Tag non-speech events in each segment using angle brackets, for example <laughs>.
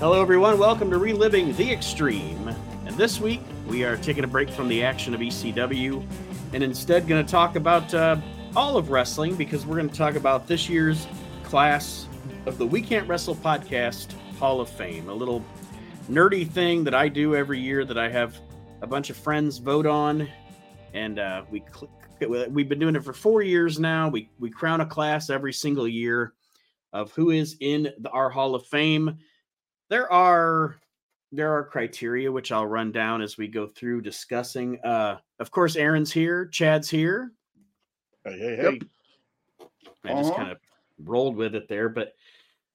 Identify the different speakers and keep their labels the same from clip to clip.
Speaker 1: Hello, everyone. Welcome to Reliving the Extreme. And this week, we are taking a break from the action of ECW and instead going to talk about uh, all of wrestling because we're going to talk about this year's class of the We Can't Wrestle podcast Hall of Fame. A little nerdy thing that I do every year that I have a bunch of friends vote on, and uh, we we've been doing it for four years now. We we crown a class every single year of who is in the, our Hall of Fame. There are there are criteria which I'll run down as we go through discussing. Uh, of course, Aaron's here, Chad's here.
Speaker 2: Hey, hey, hey. Yep.
Speaker 1: I uh-huh. just kind of rolled with it there, but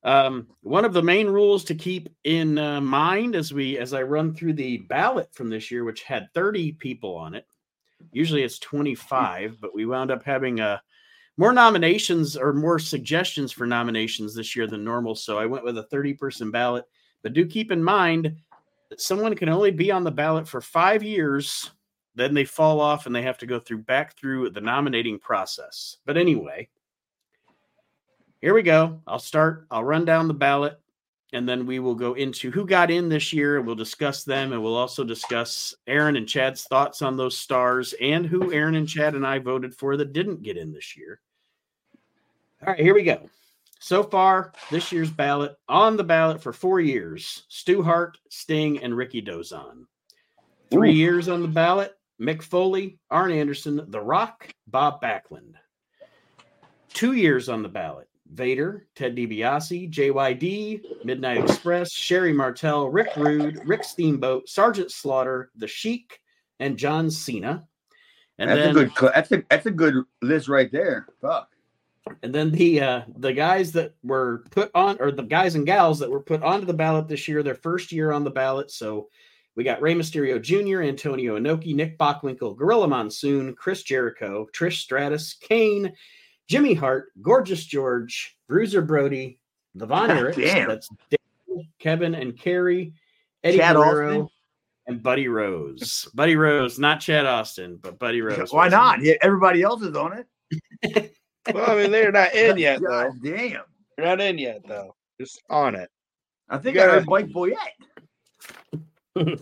Speaker 1: um, one of the main rules to keep in uh, mind as we as I run through the ballot from this year, which had 30 people on it. Usually it's 25, but we wound up having a uh, more nominations or more suggestions for nominations this year than normal. So I went with a 30 person ballot. But do keep in mind that someone can only be on the ballot for five years. Then they fall off and they have to go through back through the nominating process. But anyway, here we go. I'll start, I'll run down the ballot and then we will go into who got in this year. and We'll discuss them, and we'll also discuss Aaron and Chad's thoughts on those stars and who Aaron and Chad and I voted for that didn't get in this year. All right, here we go. So far, this year's ballot on the ballot for four years: Stu Hart, Sting, and Rikidozan. Three Ooh. years on the ballot: Mick Foley, Arn Anderson, The Rock, Bob Backlund. Two years on the ballot: Vader, Ted DiBiase, JYD, Midnight Express, Sherri Martel, Rick Rude, Rick Steamboat, Sergeant Slaughter, The Sheik, and John Cena.
Speaker 2: And that's then, a good that's a that's a good list right there. Fuck.
Speaker 1: And then the uh the guys that were put on or the guys and gals that were put onto the ballot this year, their first year on the ballot. So we got Rey Mysterio Jr., Antonio Inoki, Nick Bockwinkel, Gorilla Monsoon, Chris Jericho, Trish Stratus, Kane, Jimmy Hart, Gorgeous George, Bruiser Brody, the Von Erichs, that's Dave, Kevin and Kerry, Eddie Chad Guerrero, Austin. and Buddy Rose. Buddy Rose, not Chad Austin, but Buddy Rose.
Speaker 2: Why not? Yeah, everybody else is on
Speaker 3: it. <laughs> well, I mean, they're not in yet,
Speaker 2: God though. Damn.
Speaker 3: They're not in yet, though. Just on it.
Speaker 2: I think gotta... I heard Mike Boyette. <laughs>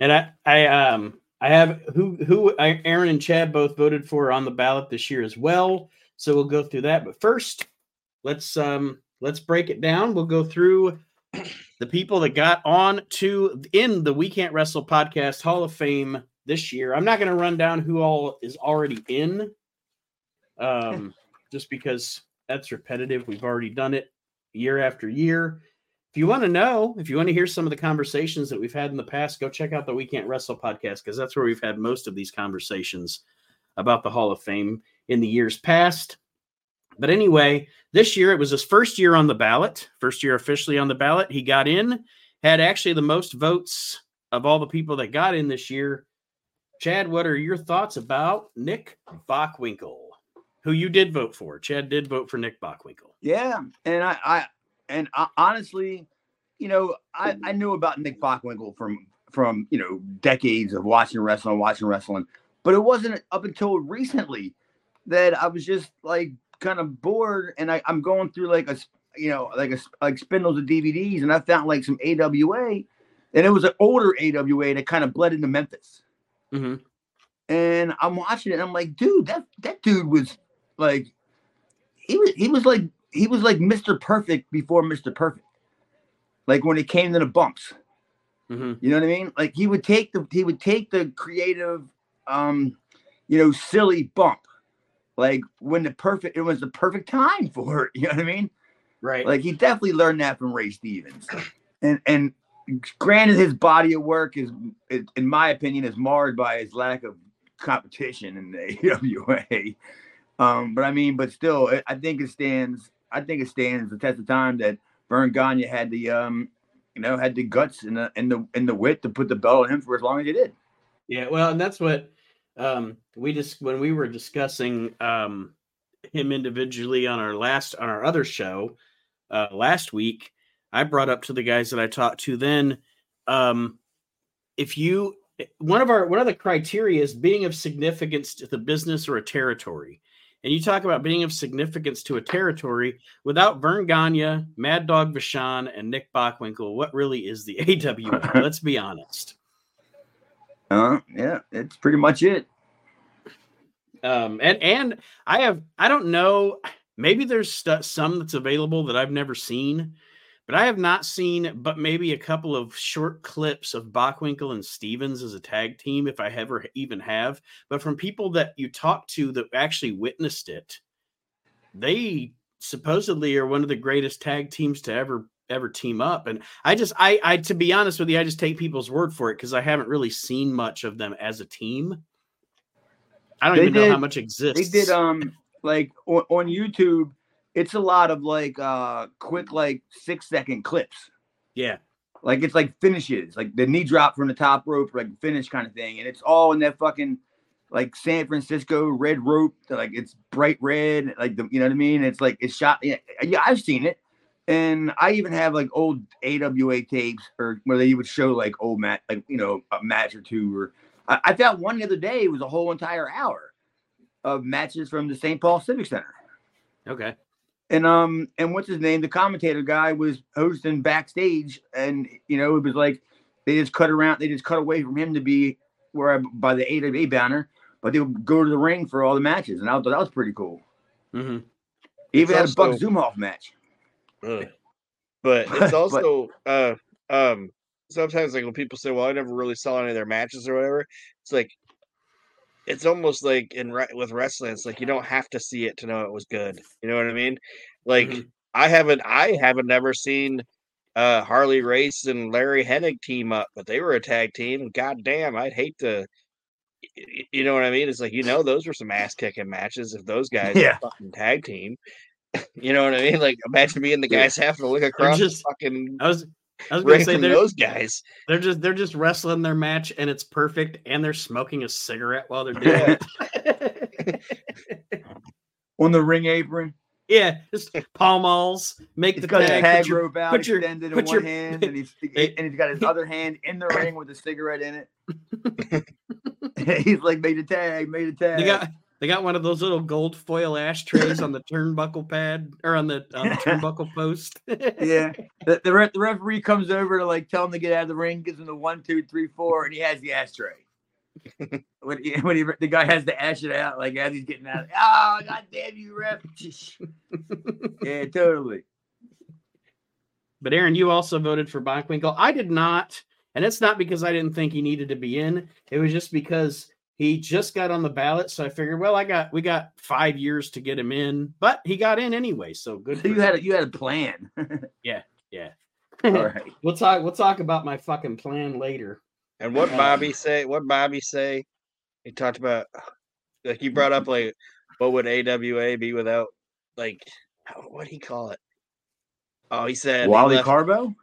Speaker 1: and I, I, um, I have who who I, Aaron and Chad both voted for on the ballot this year as well. So we'll go through that. But first, let's um let's break it down. We'll go through the people that got on to in the We Can't Wrestle podcast Hall of Fame this year. I'm not going to run down who all is already in, um, just because that's repetitive. We've already done it year after year. If you want to know, if you want to hear some of the conversations that we've had in the past, go check out the We Can't Wrestle podcast because that's where we've had most of these conversations about the Hall of Fame in the years past. But anyway, this year it was his first year on the ballot, first year officially on the ballot. He got in, had actually the most votes of all the people that got in this year. Chad, what are your thoughts about Nick Bockwinkel, who you did vote for? Chad did vote for Nick Bockwinkel.
Speaker 2: Yeah, and I, I and I, honestly, you know, I, I knew about Nick Bockwinkel from from you know decades of watching wrestling, watching wrestling, but it wasn't up until recently that I was just like kind of bored, and I, I'm going through like a you know like a like spindles of DVDs, and I found like some AWA, and it was an older AWA that kind of bled into Memphis.
Speaker 1: Mm-hmm.
Speaker 2: And I'm watching it, and I'm like, dude, that that dude was like, he was he was like he was like Mr. Perfect before Mr. Perfect. Like when it came to the bumps.
Speaker 1: Mm-hmm.
Speaker 2: You know what I mean? Like he would take the he would take the creative um you know silly bump. Like when the perfect it was the perfect time for it. <laughs> You know what I mean?
Speaker 1: Right.
Speaker 2: Like he definitely learned that from Ray Stevens. And and granted his body of work is in my opinion is marred by his lack of competition in the <laughs> AWA. Um, but I mean, but still, I think it stands I think it stands the test of time that Verne Gagne had the um, you know, had the guts and the and the and the wit to put the belt on him for as long as he did.
Speaker 1: Yeah, well, and that's what um we just when we were discussing um him individually on our last on our other show uh last week, I brought up to the guys that I talked to then um if you one of our one of the criteria is being of significance to the business or a territory. And you talk about being of significance to a territory without Verne Gagne, Mad Dog Vachon, and Nick Bockwinkel. What really is the <laughs> AWA? <laughs> Let's be honest.
Speaker 2: Uh, yeah, it's pretty much it.
Speaker 1: Um, and and I have I don't know maybe there's st- some that's available that I've never seen, but I have not seen but maybe a couple of short clips of Bockwinkel and Stevens as a tag team if I ever even have. But from people that you talk to that actually witnessed it, they supposedly are one of the greatest tag teams to ever ever team up and i just i i to be honest with you i just take people's word for it because i haven't really seen much of them as a team I don't they even did, know how much exists.
Speaker 2: They did um like on, on YouTube, it's a lot of like uh quick like six second clips.
Speaker 1: Yeah.
Speaker 2: Like it's like finishes, like the knee drop from the top rope, like finish kind of thing. And it's all in that fucking like San Francisco red rope, like it's bright red, like the you know what I mean? It's like it's shot. Yeah, yeah I've seen it. And I even have like old AWA tapes or where they would show like old match, like you know, a match or two or I, I found one the other day. It was a whole entire hour of matches from the St. Paul Civic Center.
Speaker 1: Okay.
Speaker 2: And um and what's his name? The commentator guy was hosting backstage, and you know it was like they just cut around, they just cut away from him to be where I, by the AWA banner, but they would go to the ring for all the matches, and I thought that was pretty cool.
Speaker 1: Mm-hmm.
Speaker 2: Even it's had also, a Buck Zumhofe match.
Speaker 3: But <laughs> it's also but, uh um sometimes like when people say, "Well, I never really saw any of their matches or whatever," it's like it's almost like in with wrestling, it's like you don't have to see it to know it was good. You know what I mean? Like mm-hmm. I haven't, I haven't never seen uh, Harley Race and Larry Hennig team up, but they were a tag team. God damn, I'd hate to. You know what I mean? It's like you know those were some ass kicking matches if those <laughs> guys yeah. fucking tag team. <laughs> you know what I mean? Like imagine being the guys having to look across just, fucking.
Speaker 1: I was I was gonna say
Speaker 3: those guys.
Speaker 1: They're just they're just wrestling their match and it's perfect, and they're smoking a cigarette while they're doing it. <laughs> <laughs>
Speaker 2: On the ring apron.
Speaker 1: Yeah, just palm alls, make
Speaker 2: he's
Speaker 1: the
Speaker 2: got tag, tag your, rope out put your, extended put in your, one hand, and he's <laughs> and he's got his other hand in the ring with a cigarette in it. he's like, made a tag, made a tag.
Speaker 1: They got they got one of those little gold foil ashtrays on the <laughs> turnbuckle pad or on the, on the <laughs> turnbuckle post.
Speaker 2: yeah, the, the, re- the, referee comes over to like tell him to get out of the ring, gives him the one, two, three, four, and he has the ashtray. <laughs> when he, when he, the guy has to ash it out, like as he's getting out. Oh, god damn you, ref! yeah, totally.
Speaker 1: But Aaron, you also voted for Bockwinkel. I did not, and it's not because I didn't think he needed to be in. It was just because he just got on the ballot, so I figured, well, I got we got five years to get him in, but he got in anyway, so good.
Speaker 2: You had a, you had a plan. <laughs>
Speaker 1: yeah, yeah. All <laughs> right, we'll talk. We'll talk about my fucking plan later.
Speaker 3: And what um, Bobby say? What Bobby say? He talked about like he brought up like what would AWA be without like what he call it? Oh, he said
Speaker 2: Wally left, Carbo.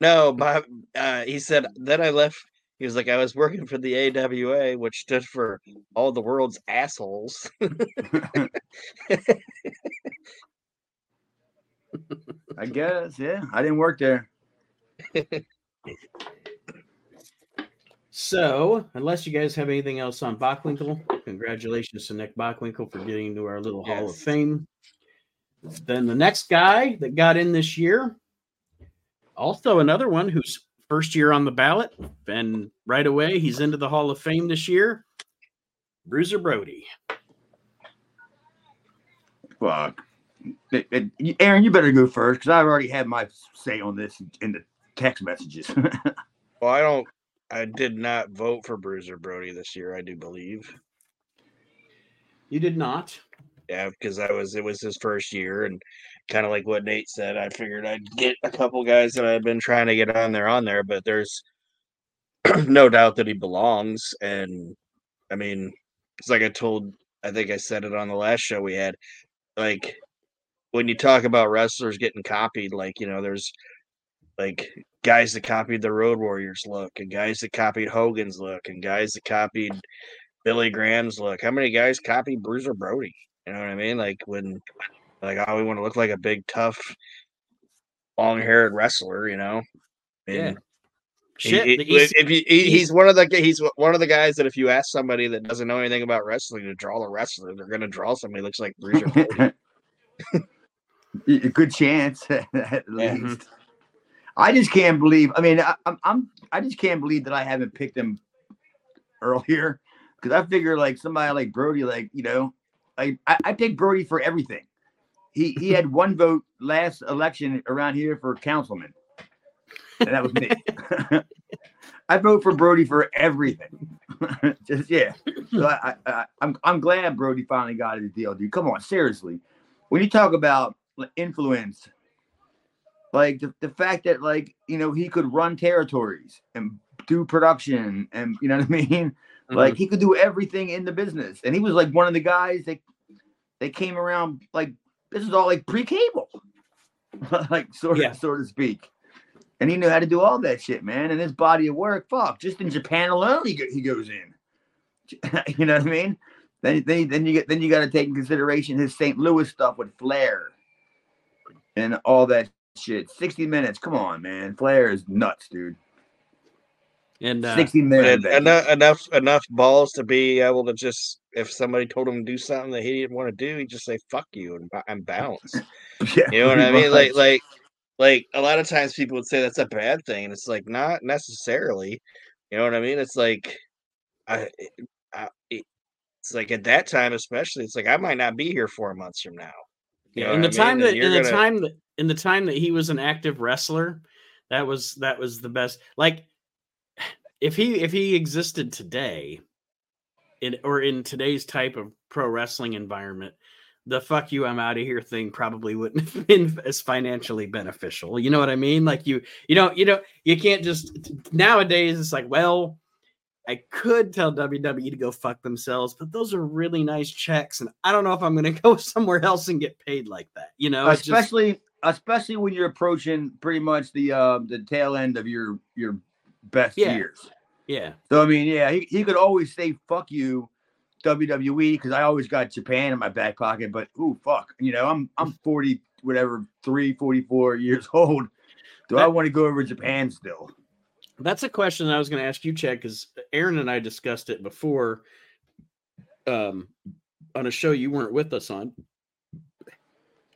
Speaker 3: No, Bob. Uh, he said then I left he was like, I was working for the AWA, which stood for all the world's assholes. <laughs>
Speaker 2: I guess, yeah. I didn't work there.
Speaker 1: so, unless you guys have anything else on Bockwinkel, congratulations to Nick Bockwinkel for getting into our little yes. Hall of Fame. Then the next guy that got in this year, also another one who's first year on the ballot, and right away he's into the Hall of Fame this year. Bruiser Brody.
Speaker 2: Fuck. Aaron, you better go first because I've already had my say on this in the text messages. <laughs>
Speaker 3: well, I don't. I did not vote for Bruiser Brody this year. I do believe.
Speaker 1: You did not.
Speaker 3: Yeah, because I was. It was his first year, and kind of like what Nate said, I figured I'd get a couple guys that I've been trying to get on there on there, but there's <clears throat> no doubt that he belongs. And I mean, it's like I told, I think I said it on the last show we had. Like when you talk about wrestlers getting copied, like, you know, there's like guys that copied the Road Warriors look, and guys that copied Hogan's look, and guys that copied Billy Graham's look. How many guys copied Bruiser Brody? You know what I mean? Like when like, oh, we want to look like a big, tough, long haired wrestler, you know?
Speaker 1: And, yeah. Shit,
Speaker 3: He-
Speaker 1: the
Speaker 3: he- if you, he, he's one of the he's one of the guys that if you ask somebody that doesn't know anything about wrestling to draw a wrestler, they're going to draw somebody who looks like Bruiser. <laughs>
Speaker 2: Good chance <laughs> at
Speaker 3: Yeah.
Speaker 2: least. I just can't believe. I mean, I, I'm, I'm, I just can't believe that I haven't picked him earlier because I figure like somebody like Brody, like you know, like I, I take Brody for everything. He he had one vote last election around here for councilman, and that was me. <laughs> I vote for Brody for everything. <laughs> just yeah. So I, I, I'm I'm glad Brody finally got his deal, dude. Come on, seriously. When you talk about influence, like the, the fact that like you know he could run territories and do production and you know what I mean, like mm-hmm. he could do everything in the business, and he was like one of the guys that they came around like this is all like pre-cable, <laughs> like sort of
Speaker 1: Yeah.
Speaker 2: so to speak. And he knew how to do all that shit, man. And his body of work, fuck, just in Japan alone, he, go, he goes in. <laughs> you know what I mean? Then, then, then you get then you got to take in consideration his St. Louis stuff with Flair and all that shit. Sixty minutes, come on, man. Flair is nuts, dude.
Speaker 1: and uh,
Speaker 2: Sixty minutes.
Speaker 3: And enough enough enough balls to be able to just if somebody told him to do something that he didn't want to do, he'd just say "fuck you" and, and <laughs> bounce.
Speaker 2: Yeah,
Speaker 3: You know what I mean? Like
Speaker 2: much.
Speaker 3: like like a lot of times people would say that's a bad thing, and it's like not necessarily. You know what I mean? It's like I, I it's like at that time especially, it's like I might not be here four months from now. You know
Speaker 1: in the
Speaker 3: I
Speaker 1: time
Speaker 3: mean?
Speaker 1: That in the
Speaker 3: gonna-
Speaker 1: time that in the time that he was an active wrestler, that was that was the best. Like <sighs> if he if he existed today, in or in today's type of pro wrestling environment, the "fuck you, I'm out of here" thing probably wouldn't <laughs> have been as financially beneficial. You know what I mean? Like you you know you know you can't just nowadays. It's like well. I could tell WWE to go fuck themselves, but those are really nice checks, and I don't know if I'm going <laughs> to go somewhere else and get paid like that. You know, it's just-
Speaker 2: especially especially when you're approaching pretty much the uh the tail end of your your best
Speaker 1: Yeah.
Speaker 2: years.
Speaker 1: Yeah,
Speaker 2: So I mean, yeah, he, he could always say "fuck you," WWE, because I always got Japan in my back pocket. But ooh, fuck, you know, I'm I'm 40, whatever, three, 44 years <laughs> old. Do I want to go over Japan still?
Speaker 1: that's a question I was going to ask you, Chad, because Aaron and I discussed it before, um, on a show you weren't with us on.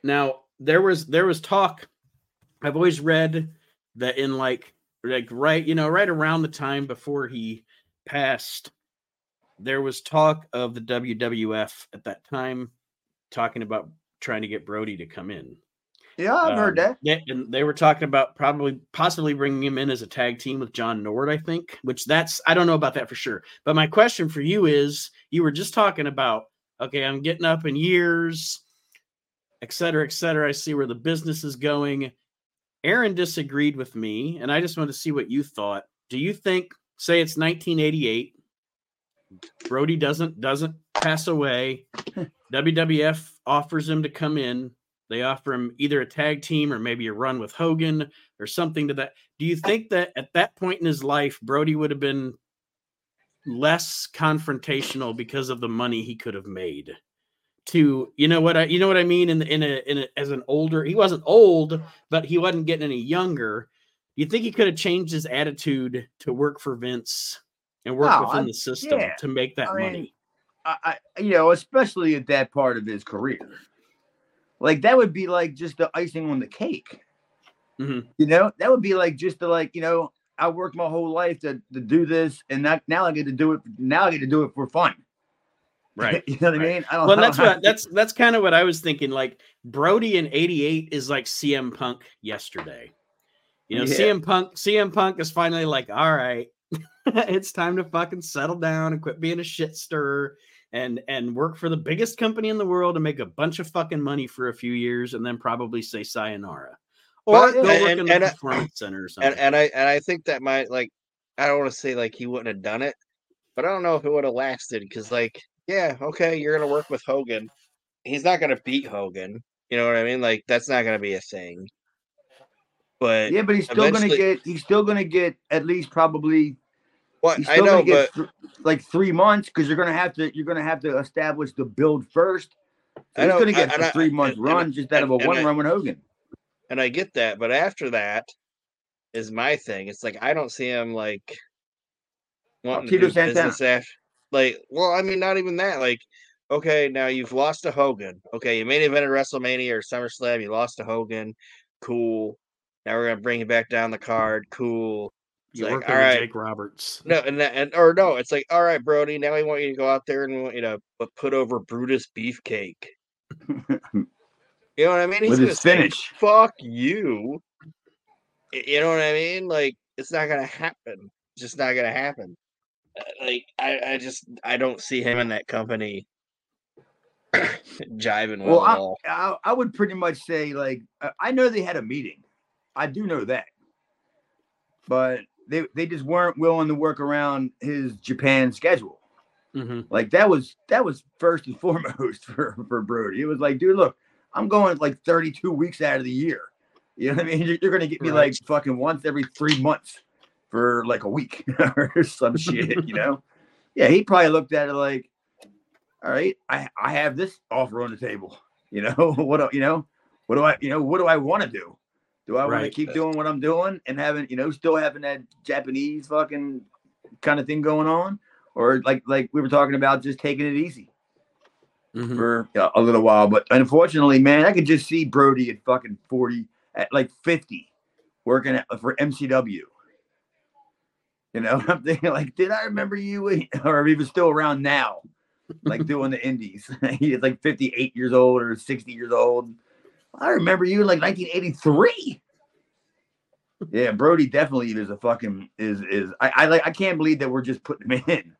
Speaker 1: Now there was there was talk. I've always read that in like like right you know right around the time before he passed, there was talk of the WWF at that time talking about trying to get Brody to come in.
Speaker 2: Yeah, I've heard
Speaker 1: Um,
Speaker 2: that.
Speaker 1: Yeah, and they were talking about probably possibly bringing him in as a tag team with John Nord, I think, which that's I don't know about that for sure. But my question for you is you were just talking about, okay, I'm getting up in years, et cetera, et cetera. I see where the business is going. Aaron disagreed with me, and I just wanted to see what you thought. Do you think, say it's 1988, Brody doesn't doesn't pass away, <laughs> WWF offers him to come in, they offer him either a tag team or maybe a run with Hogan or something to that. Do you think that at that point in his life, Brody would have been less confrontational because of the money he could have made? To you know what I you know what I mean in in a in a, as an older he wasn't old but he wasn't getting any younger. You think he could have changed his attitude to work for Vince and work
Speaker 2: Oh,
Speaker 1: within
Speaker 2: I-
Speaker 1: the system
Speaker 2: yeah.
Speaker 1: to make that
Speaker 2: I mean,
Speaker 1: money?
Speaker 2: I, I, you know, especially at that part of his career. Like that would be like just the icing on the cake.
Speaker 1: Mhm.
Speaker 2: You know, that would be like just to like, you know, I worked my whole life to, to do this, and that now I get to do it. Now I get to do it for fun.
Speaker 1: Right. <laughs>
Speaker 2: you know what
Speaker 1: right.
Speaker 2: I mean? I don't.
Speaker 1: well,
Speaker 2: I
Speaker 1: that's what <laughs> that's that's kind of what I was thinking. Like Brody in '88 is like CM Punk yesterday. You know,
Speaker 2: Yeah.
Speaker 1: CM Punk CM Punk is finally like, all right, <laughs> it's time to fucking settle down and quit being a shit stirrer and and work for the biggest company in the world and make a bunch of fucking money for a few years and then probably say sayonara. Or
Speaker 3: Well,
Speaker 1: go
Speaker 3: and-
Speaker 1: work in the
Speaker 3: and I-
Speaker 1: performance center or <clears throat> something.
Speaker 3: and and I and I think that might like I don't want to say like he wouldn't have done it, but I don't know if it would have lasted because like yeah okay you're gonna work with Hogan, he's not gonna beat Hogan, you know what I mean? Like that's not gonna be a thing. But
Speaker 2: yeah, but he's still gonna get. He's still gonna get at least probably.
Speaker 3: what
Speaker 2: He's
Speaker 3: I know,
Speaker 2: get
Speaker 3: but
Speaker 2: th- like three months because you're gonna have to. You're gonna have to establish the build first. So
Speaker 3: I
Speaker 2: he's gonna get
Speaker 3: I-
Speaker 2: a three month
Speaker 3: and- and-
Speaker 2: run just out of a one
Speaker 3: I-
Speaker 2: run with Hogan.
Speaker 3: and I get that, but after that, is my thing. It's like I don't see him like wanting
Speaker 2: Tito
Speaker 3: to do
Speaker 2: Santana.
Speaker 3: business af- like well, I mean not even that. Like, okay, now you've lost to Hogan. Okay, you main evented WrestleMania or SummerSlam, you lost to Hogan. Cool. Now we're gonna bring you back down the card. Cool. It's
Speaker 1: You
Speaker 3: like,
Speaker 1: work
Speaker 3: all
Speaker 1: with. Jake Roberts.
Speaker 3: No, and that, and or no, it's like, all right, Brody. Now we want you to go out there and we want you to pu- put over Brutus Beefcake. <laughs> You know what I mean?
Speaker 2: With
Speaker 3: gonna
Speaker 2: his
Speaker 3: say,
Speaker 2: finish.
Speaker 3: Fuck you. You know what I mean? Like it's not gonna happen. It's just not gonna happen. Uh, Like I, I just I don't see him in that company <coughs> jiving well,
Speaker 2: Well,
Speaker 3: at
Speaker 2: I,
Speaker 3: all.
Speaker 2: I, I would pretty much say like uh, I know they had a meeting. I do know that, but they they just weren't willing to work around his Japan schedule.
Speaker 1: hmm
Speaker 2: Like that was that was first and <laughs> foremost for for Brody. It was like, dude, look, I'm going like 32 weeks out of the year. You know what I mean? <laughs> You're, you're gonna get me
Speaker 1: Right.
Speaker 2: like fucking once every three months for like a week <laughs> or some shit. You know? Yeah, he probably looked at it like, all right, I I have this offer on the table. You know <laughs> what? do- You know what do I? You know what do I want to do? Do I want to keep doing what I'm doing and having you know still having that Japanese fucking kind of thing going on, or like like we were talking about, just taking it easy
Speaker 1: hmm
Speaker 2: for yeah, a little while. But unfortunately, man, I could just see Brody at fucking 40, at like 50, working at, for MCW. You know, I'm thinking like, did I remember you? <laughs> Or even still around now, like doing the indies. <laughs> He's like 58 years old or 60 years old. I remember you in like 1983. Yeah, Brody definitely is a fucking is is I, I like I can't believe that we're just putting him in.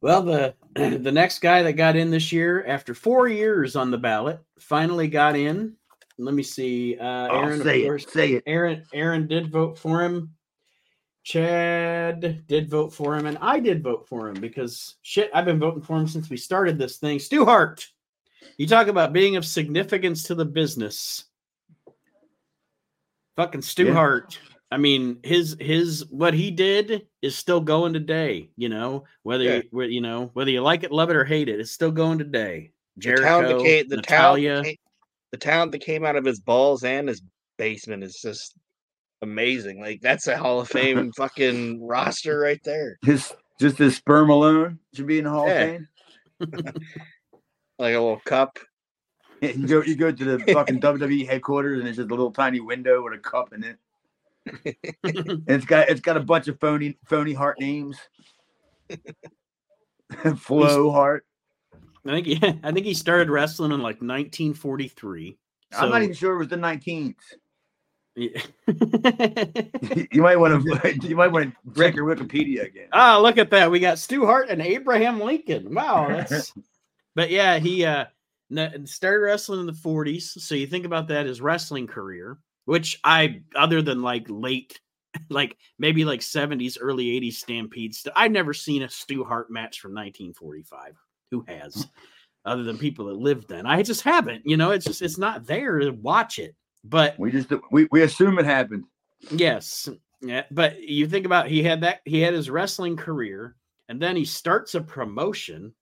Speaker 1: Well, the <clears throat> the next guy that got in this year after four years on the ballot finally got in. Let me see. Uh,
Speaker 2: Oh,
Speaker 1: Aaron,
Speaker 2: say
Speaker 1: of
Speaker 2: it, say it.
Speaker 1: Aaron Aaron did vote for him. Chad did vote for him, and I did vote for him because shit, I've been voting for him since we started this thing. Stu Hart, you talk about being of significance to the business. Fucking Stu
Speaker 2: Yeah.
Speaker 1: Hart. I mean, his his what he did is still going today. You know, whether
Speaker 3: Yeah.
Speaker 1: you you know whether you like it, love it, or hate it, it's still going today.
Speaker 3: The talent
Speaker 1: Jericho,
Speaker 3: that the
Speaker 1: Natalya.
Speaker 3: talent, that came, the talent that came out of his balls and his basement is just amazing. Like that's a Hall of Fame <laughs> fucking roster right there.
Speaker 2: His just his sperm alone should be in the Hall
Speaker 3: Yeah.
Speaker 2: of Fame. <laughs>
Speaker 3: Like a little cup.
Speaker 2: Yeah, <laughs> You go you go to the fucking WWE headquarters and it's just a little tiny window with a cup in it. And it's got it's got a bunch of phony phony Hart names. Flo Hart.
Speaker 1: I think yeah, <laughs> I think he started wrestling in like 1943.
Speaker 2: I'm not even sure it was the 19th.
Speaker 1: Yeah. <laughs> <laughs>
Speaker 2: You might want to you might want to check your Wikipedia again.
Speaker 1: Ah, look at that. We got Stu Hart and Abraham Lincoln. Wow, that's but yeah, he uh started wrestling in the 40s. So you think about that his wrestling career, which I other than like late like maybe like 70s, early 80s stampedes, st- I've never seen a Stu Hart match from 1945. Who has? Other than people that lived then. I just haven't, you know, it's just it's not there to watch it. But
Speaker 2: We just we, we assume it happened.
Speaker 1: Yes. Yeah, but you think about he had that he had his wrestling career and then he starts a promotion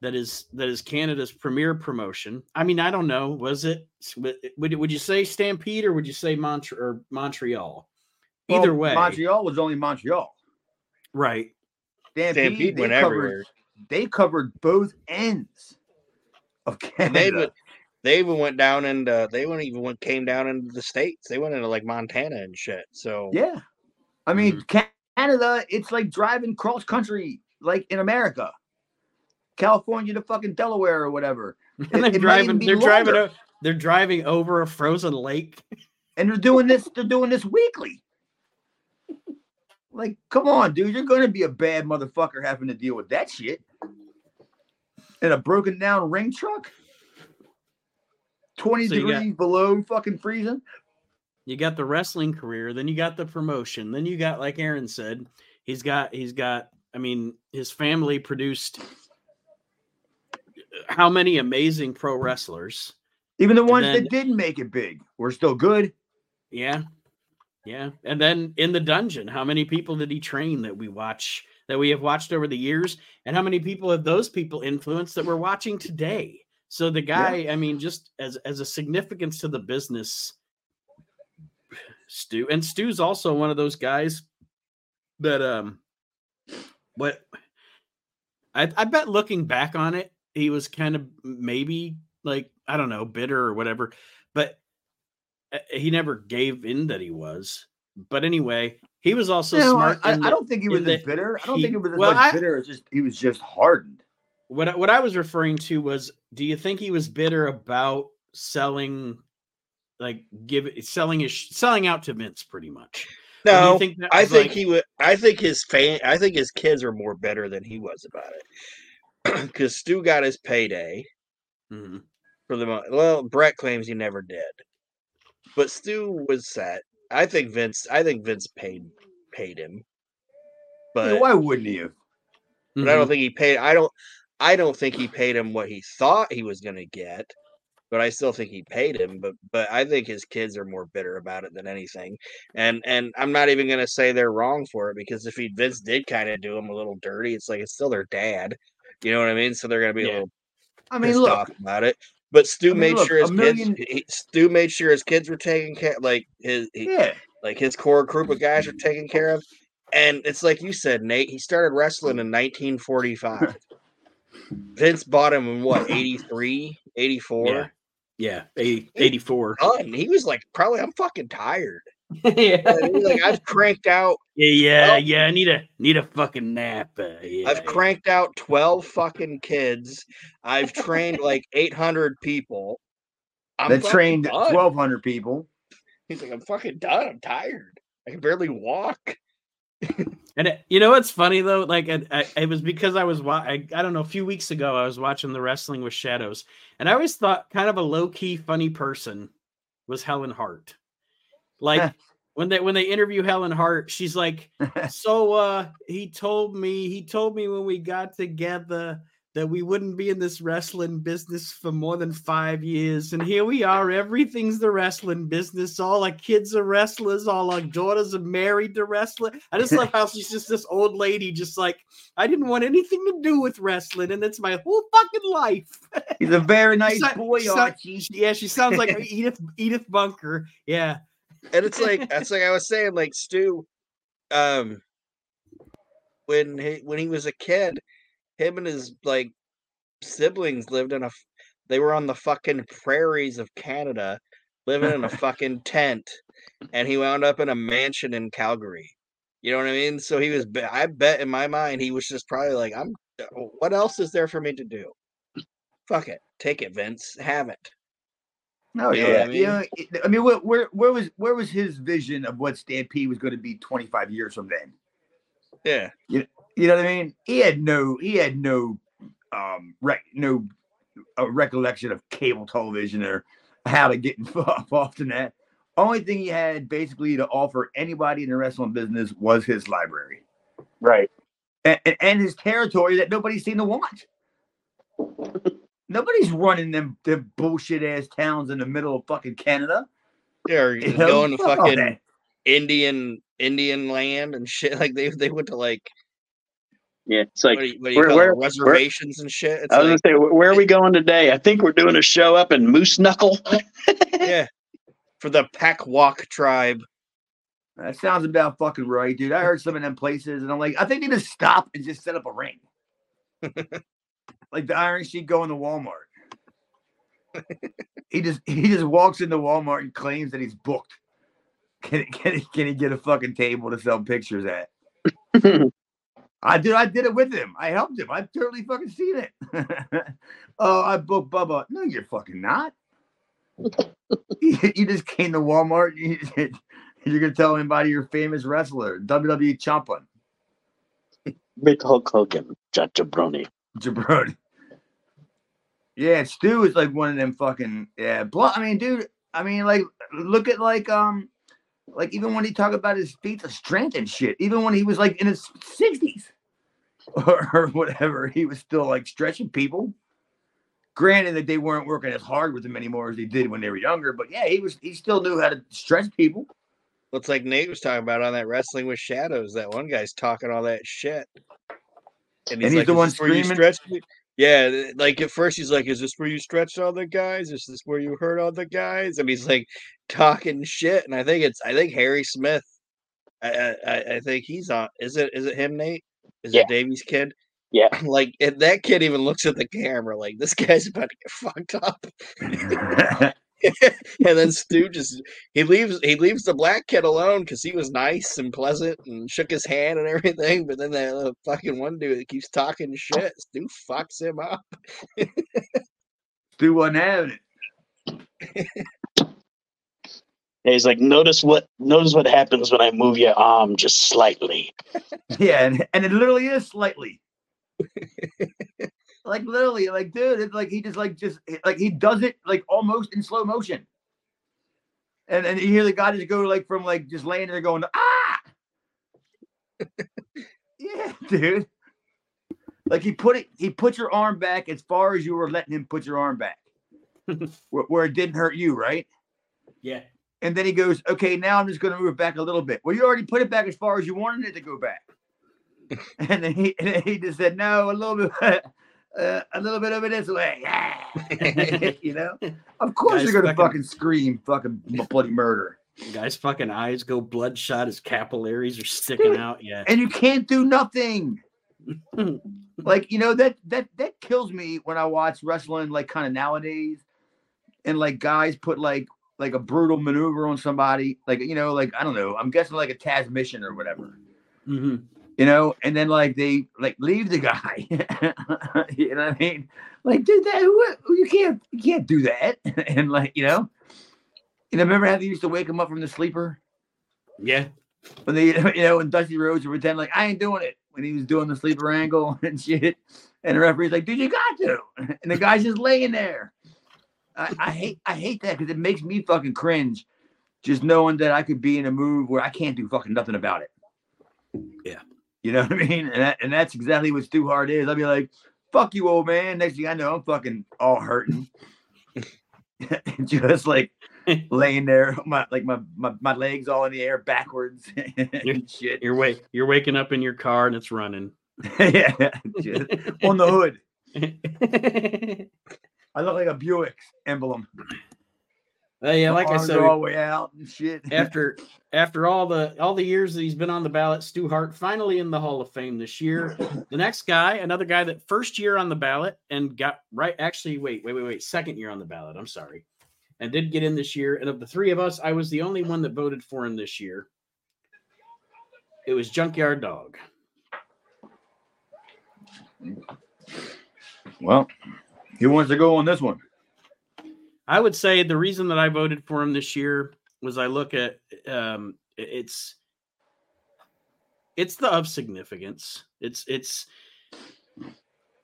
Speaker 1: that is that is Canada's premier promotion. I mean, I don't know, was it would would, would you say Stampede or would you say Mont- or Montreal? Either
Speaker 2: Well,
Speaker 1: way.
Speaker 2: Montreal was only Montreal.
Speaker 1: Right.
Speaker 2: Stampede,
Speaker 3: Stampede went
Speaker 2: covered
Speaker 3: everywhere.
Speaker 2: They covered both ends of
Speaker 3: And they
Speaker 2: Canada.
Speaker 3: even they even went down into they went even went came down into the states. They went into like Montana and shit. So
Speaker 2: Yeah. I mean, mm-hmm. Canada, it's like driving cross country, like in America. California to fucking Delaware or whatever.
Speaker 1: And <laughs>
Speaker 2: It-
Speaker 1: they're
Speaker 2: it might
Speaker 1: driving they're driving
Speaker 2: longer.
Speaker 1: o- they're driving over a frozen lake.
Speaker 2: And they're doing this, they're doing this weekly. Like, come on, dude. You're gonna be a bad motherfucker having to deal with that shit. In a broken down ring truck. 20
Speaker 1: So you got-
Speaker 2: degrees below fucking freezing.
Speaker 1: you got the wrestling career then you got the promotion then you got like aaron said he's got he's got i mean his family produced how many amazing pro wrestlers
Speaker 2: Even the ones
Speaker 1: then-
Speaker 2: that didn't make it big were still good.
Speaker 1: yeah yeah and then in the dungeon how many people did he train that we watch that we have watched over the years? And how many people have those people influenced that we're watching today? So the guy i mean just as as a significance to the business Stu, and Stu's also one of those guys that um, what I I bet looking back on it, he was kind of maybe like I don't know bitter or whatever, he never gave in that he was. But anyway, he was also
Speaker 2: No,
Speaker 1: smart.
Speaker 2: I, I,
Speaker 1: in
Speaker 2: I don't think he was
Speaker 1: the-
Speaker 2: as bitter. I don't
Speaker 1: he-
Speaker 2: think he was as
Speaker 1: well,
Speaker 2: much
Speaker 1: I-
Speaker 2: bitter. It's just he was just hardened.
Speaker 1: what I- what I was referring to was do you think he was bitter about selling like give selling his selling out to Vince pretty much? Or you
Speaker 3: No,
Speaker 1: think
Speaker 3: I think
Speaker 1: like-
Speaker 3: he would. I think his fan. I think his kids are more better than he was about it. <clears throat> Because Stu got his payday
Speaker 1: Mhm.
Speaker 3: for the well. Brett claims he never did, but Stu was set. I think Vince. I think Vince paid paid him,
Speaker 2: I mean,
Speaker 3: but
Speaker 2: why wouldn't he have?
Speaker 3: but I don't mm-hmm. think he paid. I don't. I don't think he paid him what he thought he was going to get. But I still think he paid him. But but I think his kids are more bitter about it than anything. And and I'm not even going to say they're wrong for it because if he Vince did kind of do him a little dirty, it's like it's still their dad. You know what I mean? So they're going to be
Speaker 1: Yeah.
Speaker 3: a little
Speaker 2: I mean,
Speaker 3: pissed
Speaker 2: look,
Speaker 3: about it. But Stu
Speaker 2: I mean,
Speaker 3: made
Speaker 2: look,
Speaker 3: sure his
Speaker 2: million-
Speaker 3: kids. He, Stu made sure his kids were taken care. Like his he,
Speaker 2: yeah,
Speaker 3: like his core group of guys are taken care of. And it's like you said, Nate, he started wrestling in 1945. <laughs> Vince bought him in what, 83, 84?
Speaker 1: Yeah. Yeah, 80, 84.
Speaker 3: Done. He was like, probably, I'm fucking tired. <laughs>
Speaker 1: yeah.
Speaker 3: And he was like, I've cranked out,
Speaker 1: Yeah, yeah,
Speaker 3: Well-
Speaker 1: yeah. I need a need a fucking nap. Uh, yeah,
Speaker 3: I've
Speaker 1: yeah.
Speaker 3: cranked out 12 fucking kids. I've trained like 800 people. I'm
Speaker 2: that
Speaker 3: fucking
Speaker 2: trained twelve hundred people.
Speaker 3: He's like, I'm fucking done. I'm tired. I can barely walk. <laughs>
Speaker 1: And it, you know what's funny though? Like I, I, it was because I was wa- I, I don't know a few weeks ago I was watching the Wrestling with Shadows, and I always thought kind of a low key funny person was Helen Hart. Like <laughs> when they when they interview Helen Hart, she's like, <laughs> "So uh he told me he told me when we got together that we wouldn't be in this wrestling business for more than five years, and here we are. Everything's the wrestling business. All our kids are wrestlers. All our daughters are married to wrestling. I just love how she's just this old lady, just like I didn't want anything to do with wrestling, and it's my whole fucking life.
Speaker 2: He's a very <laughs> nice boy, Archie.
Speaker 1: yeah, she sounds like Edith Edith Bunker. Yeah,
Speaker 3: and it's like <laughs> that's like I was saying, like Stu, um, when he when he was a kid, him and his like siblings lived in a, they were on the fucking prairies of Canada, living in a <laughs> fucking tent, and he wound up in a mansion in Calgary. You know what I mean? So he was. I bet in my mind he was just probably like, I'm. What else is there for me to do? Fuck it, take it, Vince. Have it.
Speaker 2: No,
Speaker 3: You know
Speaker 2: yeah,
Speaker 3: I mean?
Speaker 2: you know, I mean, where, where where was where was his vision of what Stampede was going to be twenty five years from then?
Speaker 3: Yeah.
Speaker 2: You you know what I mean? He had no he had no um rec- no uh, recollection of cable television or how to get involved in that. Only thing he had basically to offer anybody in the wrestling business was his library
Speaker 4: Right.
Speaker 2: and, and, and his territory that nobody's seen to watch. <laughs> Nobody's running them, them bullshit ass towns in the middle of fucking Canada.
Speaker 3: They're
Speaker 2: You know,
Speaker 3: going to fucking
Speaker 2: that.
Speaker 3: Indian Indian land and shit. <laughs> Like they they went to like
Speaker 4: Yeah. It's like
Speaker 3: what do you, what do you
Speaker 4: where-
Speaker 3: call
Speaker 4: where-
Speaker 3: it? reservations and shit. It's
Speaker 4: I was
Speaker 3: like
Speaker 4: gonna say, where are we going today? I think we're doing a show up in Moose Knuckle. <laughs>
Speaker 3: yeah, for the Pakwok tribe.
Speaker 2: That sounds about fucking right, dude. I heard some of them places, and I'm like, I think they just stop and just set up a ring, <laughs> like the Iron Sheik going to Walmart. he just he just walks into Walmart and claims that he's booked. Can can he, can he get a fucking table to sell pictures at? <laughs> I did. I did it with him. I helped him. I've totally fucking seen it. <laughs> oh, I booked Bubba. No, you're fucking not. <laughs> you you just came to Walmart. you- You're gonna tell anybody you're famous wrestler, WWE champion,
Speaker 4: Big Hulk Hogan, Jabroni.
Speaker 2: jabroni. Yeah, Stu is like one of them fucking yeah. Blo- I mean, dude. I mean, like, look at like um, like even when he talked about his feats of strength and shit. Even when he was like in his sixties <laughs> or, or whatever, he was still like stretching people. Granted that they weren't working as hard with him anymore as they did when they were younger, but yeah, he was he still knew how to stretch people.
Speaker 3: Looks like Nate was talking about on that wrestling with shadows. That one guy's talking all that shit,
Speaker 2: And he's the one
Speaker 3: where you stretch me?" Yeah, like at first he's like, "Is this where you stretched all the guys? Is this where you hurt all the guys?" And he's like talking shit. And I think it's I think Harry Smith. I I, I- I think he's on. Is it is it him, Nate? Is
Speaker 4: Yeah.
Speaker 3: it Davey's kid?
Speaker 4: Yeah.
Speaker 3: Like and that kid even looks at the camera like this guy's about to get fucked up. <laughs> <laughs> <laughs> and then Stu just he leaves he leaves the black kid alone because he was nice and pleasant and shook his hand and everything. But then that little fucking one dude that keeps talking shit, Stu fucks him up.
Speaker 2: Stu wasn't having it.
Speaker 4: And he's like, notice what notice what happens when I move your arm just slightly. <laughs>
Speaker 2: Yeah, and, and it literally is slightly. <laughs> like literally, like dude, it's like he just like just like he does it like almost in slow motion. And and you hear the guy just go like from like just laying there going ah. <laughs> yeah, dude. Like he put it, he put your arm back as far as you were letting him put your arm back, <laughs> where, where it didn't hurt you, right?
Speaker 1: Yeah.
Speaker 2: And then he goes, okay, now I'm just going to move it back a little bit. Well, you already put it back as far as you wanted it to go back. <laughs> and then he, and then he just said, no, a little bit, uh, a little bit of over this way. <laughs> <laughs> you know, of course
Speaker 1: Guys
Speaker 2: you're going to
Speaker 1: fucking-
Speaker 2: fucking scream fucking bloody murder.
Speaker 1: Guy's fucking eyes go bloodshot. His capillaries are sticking out. Yeah.
Speaker 2: And you can't do nothing. <laughs> like, you know, that, that, that kills me when I watch wrestling, like kind of nowadays. And like guys put like, like a brutal maneuver on somebody, like, you know, like, I don't know, I'm guessing like a Tazmission or whatever.
Speaker 1: hmm
Speaker 2: you know, and then like they like leave the guy. <laughs> you know what I mean? Like, dude, that who- you can't you can't do that. <laughs> and like, you know, you know, remember how they used to wake him up from the sleeper
Speaker 1: Yeah.
Speaker 2: when they, <laughs> you know, when Dusty Rhodes would pretend like I ain't doing it when he was doing the sleeper angle and shit. And the referee's like, dude, you got to. And the guy's just laying there. I, I hate I hate that because it makes me fucking cringe just knowing that I could be in a move where I can't do fucking nothing about it.
Speaker 1: Yeah.
Speaker 2: You know what I mean? And that, and that's exactly what Stu Hart is. I'll be like, fuck you, old man. Next thing I know, I'm fucking all hurting. <laughs> just like <laughs> laying there, my like my, my my legs all in the air backwards <laughs> and shit.
Speaker 1: You're wake. You're waking up in your car and it's running.
Speaker 2: yeah, on the hood. I look like a Buick emblem.
Speaker 1: Uh, yeah, like I said,
Speaker 2: are all the way out and shit.
Speaker 1: after <laughs> after all the all the years that he's been on the ballot, Stu Hart finally in the Hall of Fame this year. The next guy, another guy that first year on the ballot and got right. Actually, wait, wait, wait, wait. Second year on the ballot. I'm sorry, and did get in this year. And of the three of us, I was the only one that voted for him this year. It was Junkyard Dog.
Speaker 2: well, who wants to go on this one?
Speaker 1: I would say the reason that I voted for him this year was I look at um, it's it's the of significance. It's it's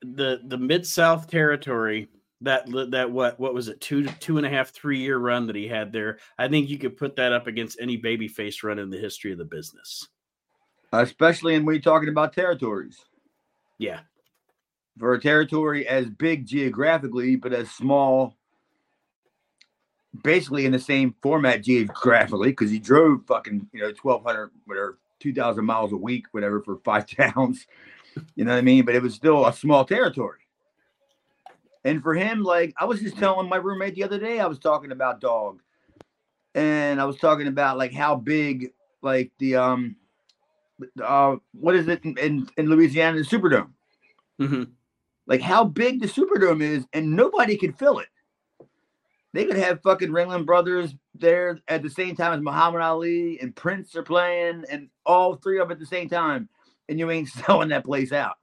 Speaker 1: the the mid South territory that that what what was it two two and a half three year run that he had there. I think you could put that up against any babyface run in the history of the business.
Speaker 2: Especially in when you're talking about territories.
Speaker 1: Yeah,
Speaker 2: For a territory as big geographically, but as small, basically in the same format geographically, because he drove fucking, you know, 1,200, whatever, 2,000 miles a week, whatever, for five <laughs> towns. You know what I mean? But it was still a small territory. And for him, like I was just telling my roommate the other day, I was talking about dog, and I was talking about like how big, like the um, uh, what is it in in, in Louisiana, the Superdome?
Speaker 1: hmm
Speaker 2: Like how big the Superdome is, and nobody could fill it. They could have fucking Ringling Brothers there at the same time as Muhammad Ali and Prince are playing, and all three of them at the same time, and you ain't <laughs> selling that place out.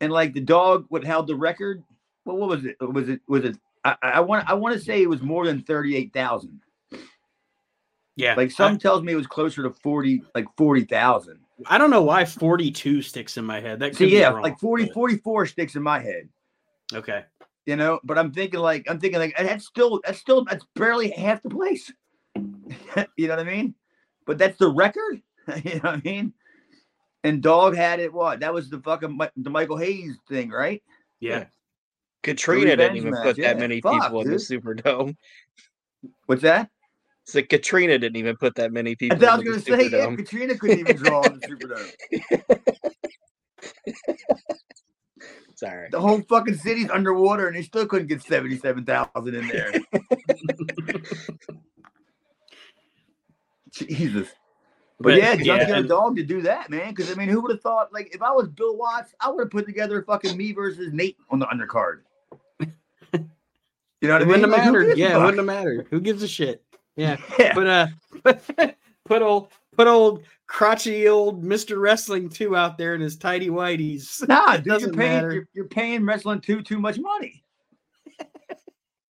Speaker 2: And like the dog, what held the record? Well, what was it? Was it? Was it? I, I want. I want to say it was more than thirty-eight thousand.
Speaker 1: yeah.
Speaker 2: Like some tells me it was closer to forty, like forty thousand.
Speaker 1: I, I don't know why forty two sticks in my head. That could be
Speaker 2: yeah,
Speaker 1: wrong,
Speaker 2: like 40,
Speaker 1: but-
Speaker 2: 44 sticks in my head.
Speaker 1: Okay.
Speaker 2: You know but i'm thinking like i'm thinking like that's still that's still that's barely half the place. <laughs> You know what i mean? But that's the record? <laughs> You know what i mean? And dog had it what? That was the fucking the michael hayes thing right?
Speaker 1: Yeah.
Speaker 3: Katrina didn't even
Speaker 2: match,
Speaker 3: put
Speaker 2: yeah,
Speaker 3: that many
Speaker 2: fuck,
Speaker 3: people in the
Speaker 2: dude.
Speaker 3: Superdome.
Speaker 2: what's that?
Speaker 3: So Katrina didn't even put that many people.
Speaker 2: then i was
Speaker 3: in the
Speaker 2: gonna say yeah katrina couldn't even draw in the superdome.
Speaker 3: It's <laughs> Sorry.
Speaker 2: The whole fucking city's underwater, and they still couldn't get seventy-seven thousand in there. <laughs> Jesus. But, yeah, Junkyard
Speaker 1: yeah.
Speaker 2: Dog to do that, man. Because I mean, who would have thought? Like, if I was Bill Watts, I would have put together fucking me versus Nate on the undercard. You know what I
Speaker 1: It
Speaker 2: mean?
Speaker 1: wouldn't have
Speaker 2: Like, who
Speaker 1: mattered. Yeah, it wouldn't have mattered. Who gives a shit? Yeah. <laughs>
Speaker 2: Yeah.
Speaker 1: But uh <laughs> put old put old crotchety old Mr. Wrestling 2 out there in his tidy whities. <laughs>
Speaker 2: Nah, dude, you're
Speaker 1: doesn't
Speaker 2: paying
Speaker 1: matter.
Speaker 2: you're, you're paying wrestling too too much money.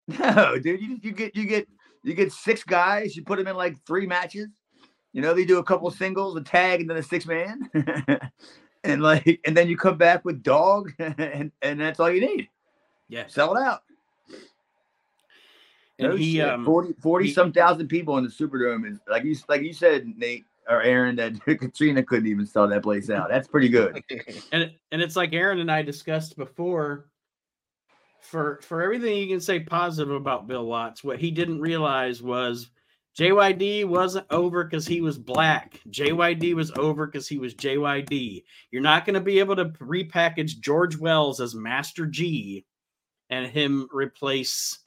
Speaker 2: <laughs> no, dude, you, you get you get you get six guys. You put them in like three matches. You know, they do a couple singles, a tag, and then a six man, <laughs> and like, and then you come back with dog, and and that's all you need.
Speaker 1: Yeah.
Speaker 2: Sell it out.
Speaker 1: And
Speaker 2: No
Speaker 1: he
Speaker 2: shit.
Speaker 1: um
Speaker 2: 40, 40
Speaker 1: he-
Speaker 2: some thousand people in the Superdome is like you like you said, Nate or Aaron, that <laughs> Katrina couldn't even sell that place out. That's pretty good. <laughs>
Speaker 1: and and it's like Aaron and I discussed before. For for everything you can say positive about Bill Watts, what he didn't realize was JYD wasn't over because he was black. JYD was over because he was JYD. You're not going to be able to repackage George Wells as Master G and him replace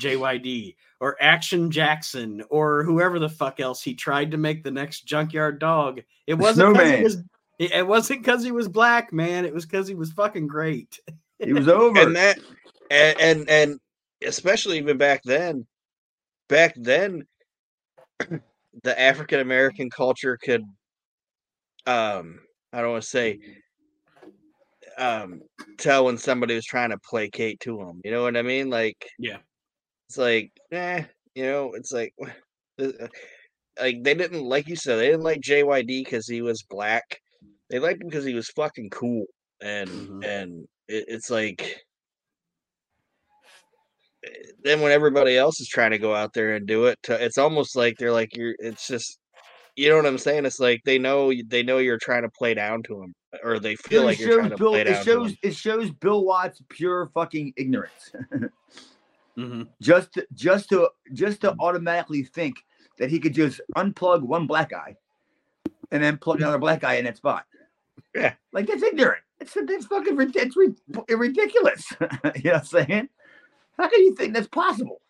Speaker 1: JYD or Action Jackson or whoever the fuck else he tried to make the next Junkyard Dog. It wasn't 'cause he
Speaker 2: Snowman.
Speaker 1: was it it wasn't because he was black, man. It was because he was fucking great.
Speaker 2: He was over.
Speaker 3: and that and, and and especially even back then back then <clears throat> the african american culture could um i don't want to say um tell when somebody was trying to placate to them you know what i mean like
Speaker 1: Yeah.
Speaker 3: it's like eh, you know it's like <sighs> uh, like they didn't like you said they didn't like jyd because he was black they liked him because he was fucking cool and
Speaker 1: Mhm.
Speaker 3: and it, it's like eh, then when everybody else is trying to go out there and do it to, it's almost like they're like you're it's just you know what i'm saying it's like they know they know you're trying to play down to them or they feel
Speaker 2: Dude,
Speaker 3: like
Speaker 2: it
Speaker 3: you're trying
Speaker 2: shows
Speaker 3: to
Speaker 2: Bill.
Speaker 3: play
Speaker 2: It
Speaker 3: down to
Speaker 2: shows.
Speaker 3: 'em.
Speaker 2: It shows Bill Watts pure fucking ignorance. <laughs>
Speaker 1: Mhm.
Speaker 2: just, just to, just to automatically think that he could just unplug one black eye, and then plug another black eye in that spot.
Speaker 3: Yeah.
Speaker 2: like that's ignorant. It's that's fucking it's ri- ridiculous. <laughs> you know what I'm saying? How can you think that's possible?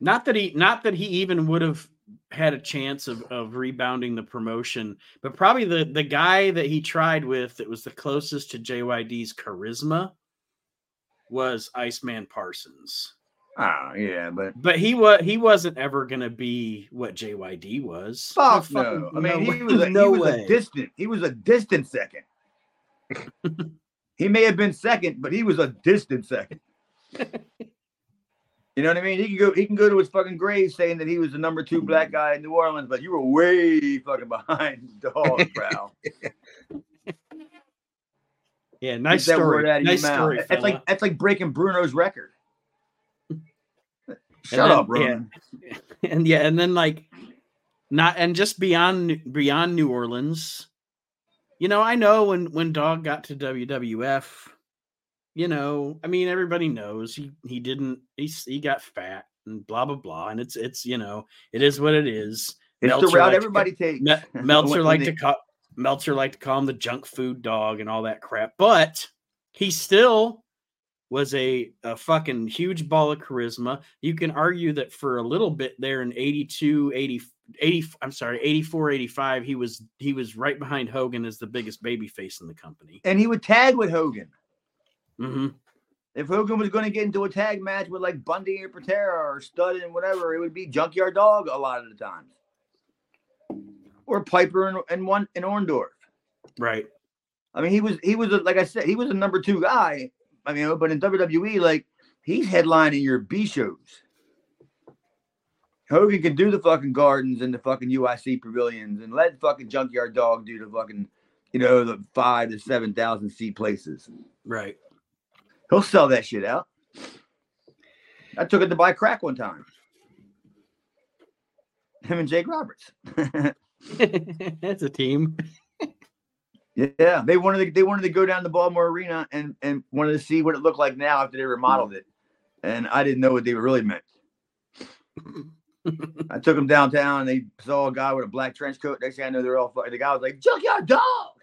Speaker 1: Not that he not that he even would have had a chance of, of rebounding the promotion, but probably the the guy that he tried with that was the closest to JYD's charisma was Iceman Parsons.
Speaker 2: Ah, yeah, but
Speaker 1: But he was he wasn't ever gonna be what JYD was.
Speaker 2: fuck
Speaker 1: No
Speaker 2: no.
Speaker 1: fucking-
Speaker 2: I mean,
Speaker 1: no
Speaker 2: he was a,
Speaker 1: no
Speaker 2: he was
Speaker 1: way.
Speaker 2: a distant. He was a distant second. <laughs> he may have been second, but he was a distant second. <laughs> You know what I mean? He can go. He can go to his fucking grave saying that he was the number two black guy in New Orleans, but you were way fucking behind dog, <laughs> bro.
Speaker 1: yeah, nice
Speaker 2: Get that
Speaker 1: story.
Speaker 2: word out of
Speaker 1: nice
Speaker 2: your mouth.
Speaker 1: story.
Speaker 2: That's like that's like breaking Bruno's record. <laughs> Shut
Speaker 1: then-
Speaker 2: up,
Speaker 1: yeah. <laughs> And yeah, and then like not and just beyond beyond New Orleans, you know, I know when when Dog got to WWF, you know, I mean, everybody knows he he didn't he he got fat and blah blah blah, and it's it's you know it is what it is.
Speaker 2: It's
Speaker 1: Meltzer
Speaker 2: the route
Speaker 1: liked to
Speaker 2: everybody takes. <laughs>
Speaker 1: Me- Meltzer
Speaker 2: When
Speaker 1: like
Speaker 2: they-
Speaker 1: to call Meltzer like to call him the junk food dog and all that crap, but he still was a, a fucking huge ball of charisma. You can argue that for a little bit there in 82, 80, 80 I'm sorry, 84, 85, he was he was right behind Hogan as the biggest baby face in the company.
Speaker 2: and he would tag with Hogan.
Speaker 1: Hmm
Speaker 2: If Hogan was going to get into a tag match with like Bundy or Patera or Stud and whatever, it would be Junkyard Dog a lot of the times, or Piper and, and one and Orndorff.
Speaker 1: Right.
Speaker 2: I mean, he was he was a, like I said, he was a number two guy. I mean, but in WWE, like he's headlining your B shows. Hogan can do the fucking gardens and the fucking UIC pavilions, and let fucking Junkyard Dog do the fucking, you know, the five to seven thousand seat places.
Speaker 1: Right.
Speaker 2: He'll sell that shit out. I took it to buy crack one time. Him and Jake Roberts. <laughs>
Speaker 1: That's a team.
Speaker 2: Yeah, they wanted to, they wanted to go down to Baltimore Arena and and wanted to see what it looked like now after they remodeled it, and I didn't know what they really meant. <laughs> I took them downtown. and They saw a guy with a black trench coat. Next thing I know, they're all the guy was like "Junkyard Dog."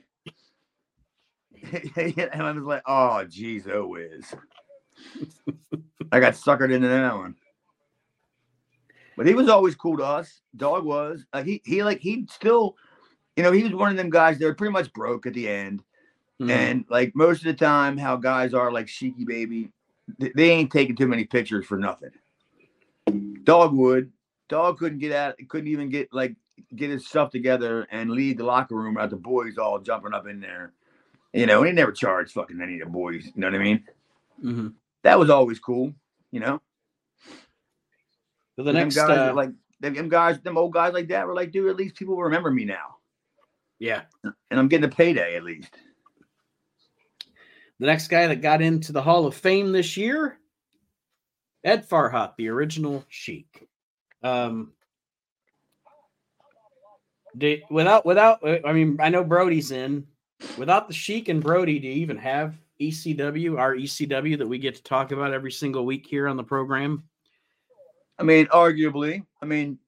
Speaker 2: <laughs> and I was like, oh, geez, oh whiz. I got suckered into that one. But he was always cool to us. Dog was. Like he he like he still, you know, he was one of them guys that were pretty much broke at the end.
Speaker 1: Mhm.
Speaker 2: And like most of the time, how guys are like Sheiky baby, th- they ain't taking too many pictures for nothing. Dog would. Dog couldn't get out, couldn't even get like get his stuff together and leave the locker room without the boys all jumping up in there. You know, he never charged fucking any of the boys. You know what I mean?
Speaker 1: Mhm.
Speaker 2: That was always cool. You know,
Speaker 1: So the
Speaker 2: them
Speaker 1: next,
Speaker 2: guys
Speaker 1: uh,
Speaker 2: like them guys, them old guys like that were like, dude, at least people remember me now,
Speaker 1: yeah,
Speaker 2: and I'm getting a payday at least.
Speaker 1: the next guy that got into the Hall of Fame this year, Ed Farhat, the original Sheik. Um, did, without without, I mean, I know Brody's in. Without the Sheik and Brody, do you even have ECW, our ECW that we get to talk about every single week here on the program?
Speaker 2: I mean, arguably, I mean,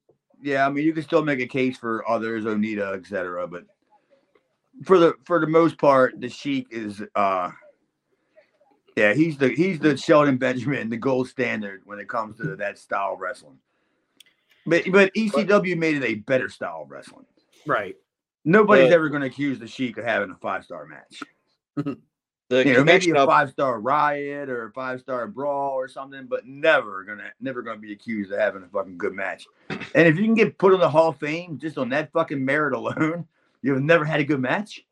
Speaker 2: yeah, I mean, you can still make a case for others, Onita, etc. But for the for the most part, the Sheik is, uh yeah, he's the he's the Sheldon Benjamin, the gold standard when it comes to that style of wrestling. But but ECW made it a better style of wrestling.
Speaker 1: Right.
Speaker 2: Nobody's
Speaker 3: But-
Speaker 2: ever going to accuse the Sheik of having a five star match. <laughs>
Speaker 3: The
Speaker 2: you know, maybe a five star riot or a five star brawl or something, but never gonna never gonna be accused of having a fucking good match. And if you can get put on the Hall of Fame just on that fucking merit alone, <laughs> you've never had a good match.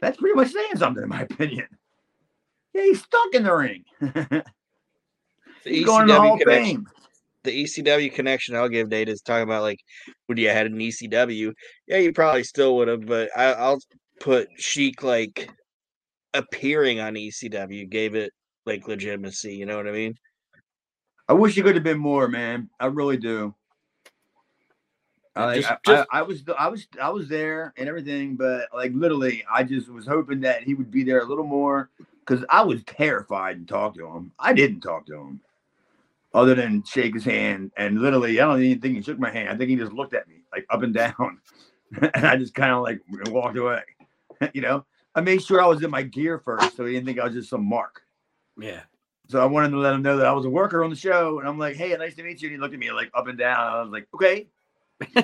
Speaker 2: That's pretty much saying something, in my opinion. Yeah, he's stuck in the ring. <laughs> he's going to the Hall of. Fame.
Speaker 3: The ECW connection I'll give Nate is talking about like when you had an ECW. Yeah, you probably still would have, but I, I'll put Sheik like appearing on ECW gave it like legitimacy. You know what I mean?
Speaker 2: I wish he could have been more, man. I really do.
Speaker 1: Just- just-
Speaker 2: I, I was I was I was there and everything, but like literally, I just was hoping that he would be there a little more because I was terrified to talk to him. I didn't talk to him, other than shake his hand, and literally, I don't even think he shook my hand. I think he just looked at me like up and down, <laughs> and I just kind of like walked away. <laughs> you know, I made sure I was in my gear first, so he didn't think I was just some mark.
Speaker 1: Yeah.
Speaker 2: So I wanted to let him know that I was a worker on the show, and I'm like, "Hey, nice to meet you." And he looked at me like up and down. I was like, "Okay, <laughs>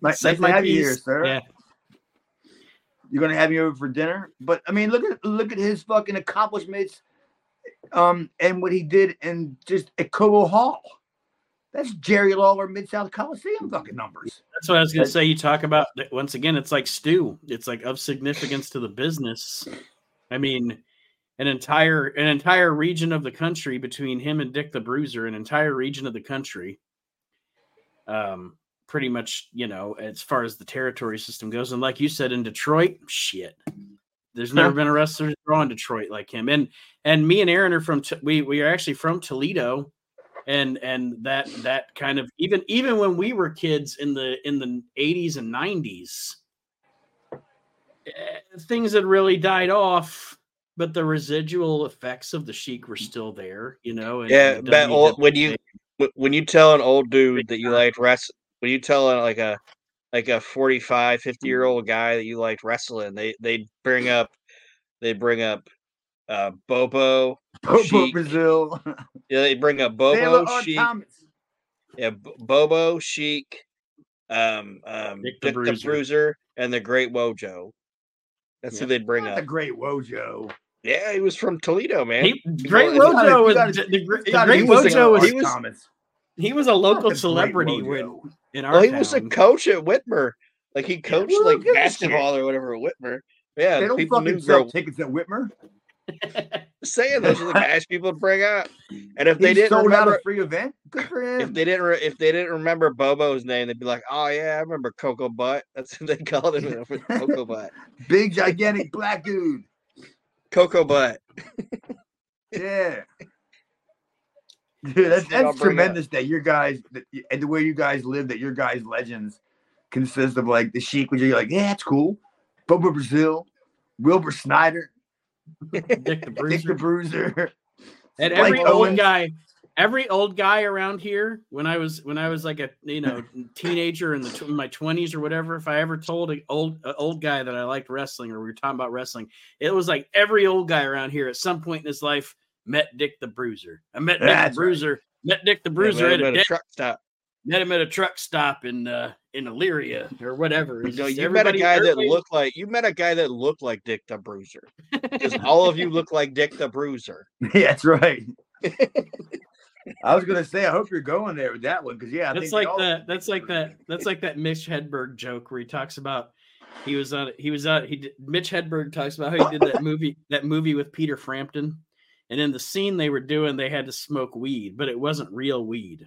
Speaker 2: Nice- to have you here, sir.
Speaker 1: Yeah.
Speaker 2: You're gonna have me over for dinner." But I mean, look at look at his fucking accomplishments, um, and what he did in just at Cobo Hall. That's Jerry Lawler Mid South Coliseum fucking numbers.
Speaker 1: That's what I was going to say. You talk about once again, it's like Stu. It's like of significance to the business. I mean, an entire an entire region of the country between him and Dick the Bruiser, an entire region of the country. Um, pretty much, you know, as far as the territory system goes, and like you said in Detroit, shit. There's never been a wrestler draw in Detroit like him, and and me and Aaron are from we we are actually from Toledo, and and that that kind of even even when we were kids in the in the 80s and 90s eh, things had really died off but the residual effects of the Sheik were still there you know and,
Speaker 3: Yeah,
Speaker 1: and
Speaker 3: but old, when you when you tell an old dude that you liked rest when you tell a, like a like a 45 50 year old guy that you liked wrestling they they bring up they bring up uh bobo
Speaker 2: Bobo
Speaker 3: Sheik.
Speaker 2: Brazil, <laughs>
Speaker 3: yeah they bring up bobo Sheik, yeah B- bobo chic um um
Speaker 1: Dick
Speaker 3: dick
Speaker 1: the
Speaker 3: the,
Speaker 1: Bruiser.
Speaker 3: bruiser and the great wojo that's who they'd bring
Speaker 2: Not the great Wojo.
Speaker 3: yeah he was from toledo man
Speaker 1: he, great
Speaker 3: You gotta-
Speaker 1: wojo
Speaker 2: you
Speaker 1: was
Speaker 2: gotta-
Speaker 1: the, the, the great
Speaker 2: use
Speaker 3: was a-
Speaker 1: wojo
Speaker 2: R.
Speaker 1: was
Speaker 3: he was-
Speaker 2: Thomas.
Speaker 1: he was a local celebrity when,
Speaker 2: Wojo.
Speaker 1: In our
Speaker 3: well he was a coach at whitmer like he coached
Speaker 2: who
Speaker 3: like
Speaker 2: gives a
Speaker 3: basketball or whatever at whitmer yeah
Speaker 2: They don't
Speaker 3: people
Speaker 2: fucking sell
Speaker 3: girl
Speaker 2: tickets at Whitmer. <laughs>
Speaker 3: saying those are the <laughs> guys people would bring up. And if they didn't
Speaker 2: sold out a free event. Good for him.
Speaker 3: if they didn't, re- if they didn't remember Bobo's name, they'd be like, "Oh yeah, I remember Coco Butt." <laughs> That's what they called him, Coco Butt.
Speaker 2: Big gigantic black dude.
Speaker 3: Coco Butt.
Speaker 2: Yeah. Dude, that's, that's tremendous that your guys that, and the way you guys live, that your guys' legends consist of like the Sheik, which you're like, yeah, that's cool. Bobo Brazil, Wilbur Snyder, <laughs>
Speaker 1: Dick the <laughs>
Speaker 2: Dick
Speaker 1: Bruiser.
Speaker 2: the Bruiser. <laughs>
Speaker 1: and
Speaker 2: Spike
Speaker 1: every old
Speaker 2: Owens.
Speaker 1: guy every old guy around here when I was when I was like a you know teenager in the tw- in my twenties or whatever, if I ever told an old a old guy that I liked wrestling or we were talking about wrestling, it was like every old guy around here at some point in his life met Dick the Bruiser. I met Dick
Speaker 2: That's
Speaker 1: the
Speaker 2: right.
Speaker 1: Bruiser. Met Dick the Bruiser
Speaker 3: met
Speaker 1: at
Speaker 3: him
Speaker 1: a,
Speaker 3: at a truck stop.
Speaker 1: met him at a truck stop in uh in Elyria or whatever.
Speaker 3: You
Speaker 1: It's
Speaker 3: know, you met a
Speaker 1: everybody-
Speaker 3: guy that looked like you met a guy that looked like Dick the Bruiser. Because all of you look like Dick the Bruiser. <laughs>
Speaker 2: Yeah, that's right. <laughs> I was gonna say, I hope you're going there with that one because yeah, I
Speaker 1: that's
Speaker 2: think they
Speaker 1: like
Speaker 2: all-
Speaker 1: that. That's like that. That's like that Mitch Hedberg joke where he talks about he was on. He was on. He did, Mitch Hedberg talks about how he did that <laughs> movie. That movie with Peter Frampton, and in the scene they were doing, they had to smoke weed, but it wasn't real weed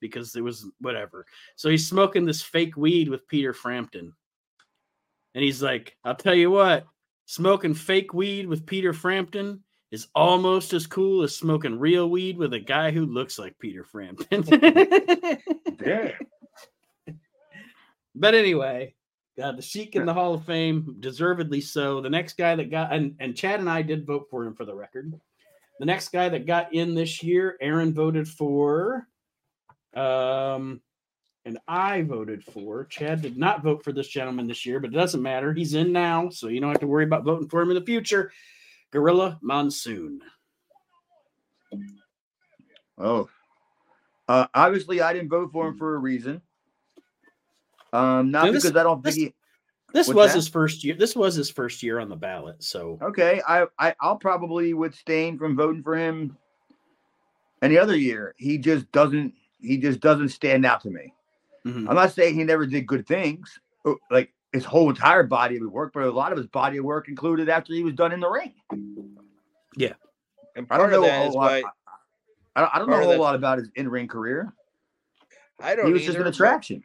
Speaker 1: because it was whatever. So he's smoking this fake weed with Peter Frampton, and he's like, "I'll tell you what, smoking fake weed with Peter Frampton." Is almost as cool as smoking real weed with a guy who looks like Peter Frampton. <laughs>
Speaker 2: Damn. <laughs>
Speaker 1: But anyway, uh, the Sheik in the Hall of Fame, deservedly so. The next guy that got and, and Chad and I did vote for him for the record. The next guy that got in this year, Aaron voted for. Um, and I voted for. Chad did not vote for this gentleman this year, but it doesn't matter. He's in now, so you don't have to worry about voting for him in the future. Gorilla Monsoon.
Speaker 2: Oh, uh, obviously, I didn't vote for him for a reason. Um, not
Speaker 1: this-
Speaker 2: because I don't think
Speaker 1: this-
Speaker 2: he.
Speaker 1: This
Speaker 2: What's
Speaker 1: was
Speaker 2: that?
Speaker 1: his first year. This was his first year on the ballot. So
Speaker 2: Okay, I, I I'll probably abstain from voting for him any other year. He just doesn't. He just doesn't stand out to me.
Speaker 1: mhm.
Speaker 2: I'm not saying he never did good things, uh, like his whole entire body of work, but a lot of his body of work included after he was done in the ring.
Speaker 3: And
Speaker 2: I don't
Speaker 3: part of
Speaker 2: know. A whole lot,
Speaker 3: why
Speaker 2: I, I don't know a whole
Speaker 3: that-
Speaker 2: lot about his in-ring career.
Speaker 3: I don't
Speaker 2: He was just
Speaker 3: either,
Speaker 2: an
Speaker 3: but
Speaker 2: attraction.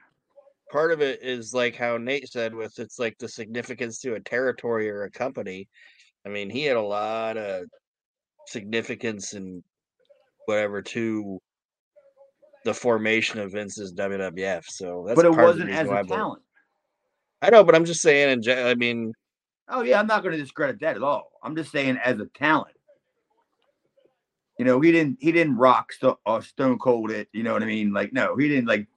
Speaker 3: Part of it is like how Nate said with it's like the significance to a territory or a company. I mean, he had a lot of significance and whatever to the formation of Vince's WWF. So that's
Speaker 2: but it wasn't as
Speaker 3: I
Speaker 2: a
Speaker 3: vote.
Speaker 2: talent.
Speaker 3: I know, but I'm just saying. In gen- I mean,
Speaker 2: Oh yeah, I'm not going to discredit that at all. I'm just saying as a talent. You know, he didn't he didn't rock sto- or Stone Cold it. You know what I mean? Like no, he didn't like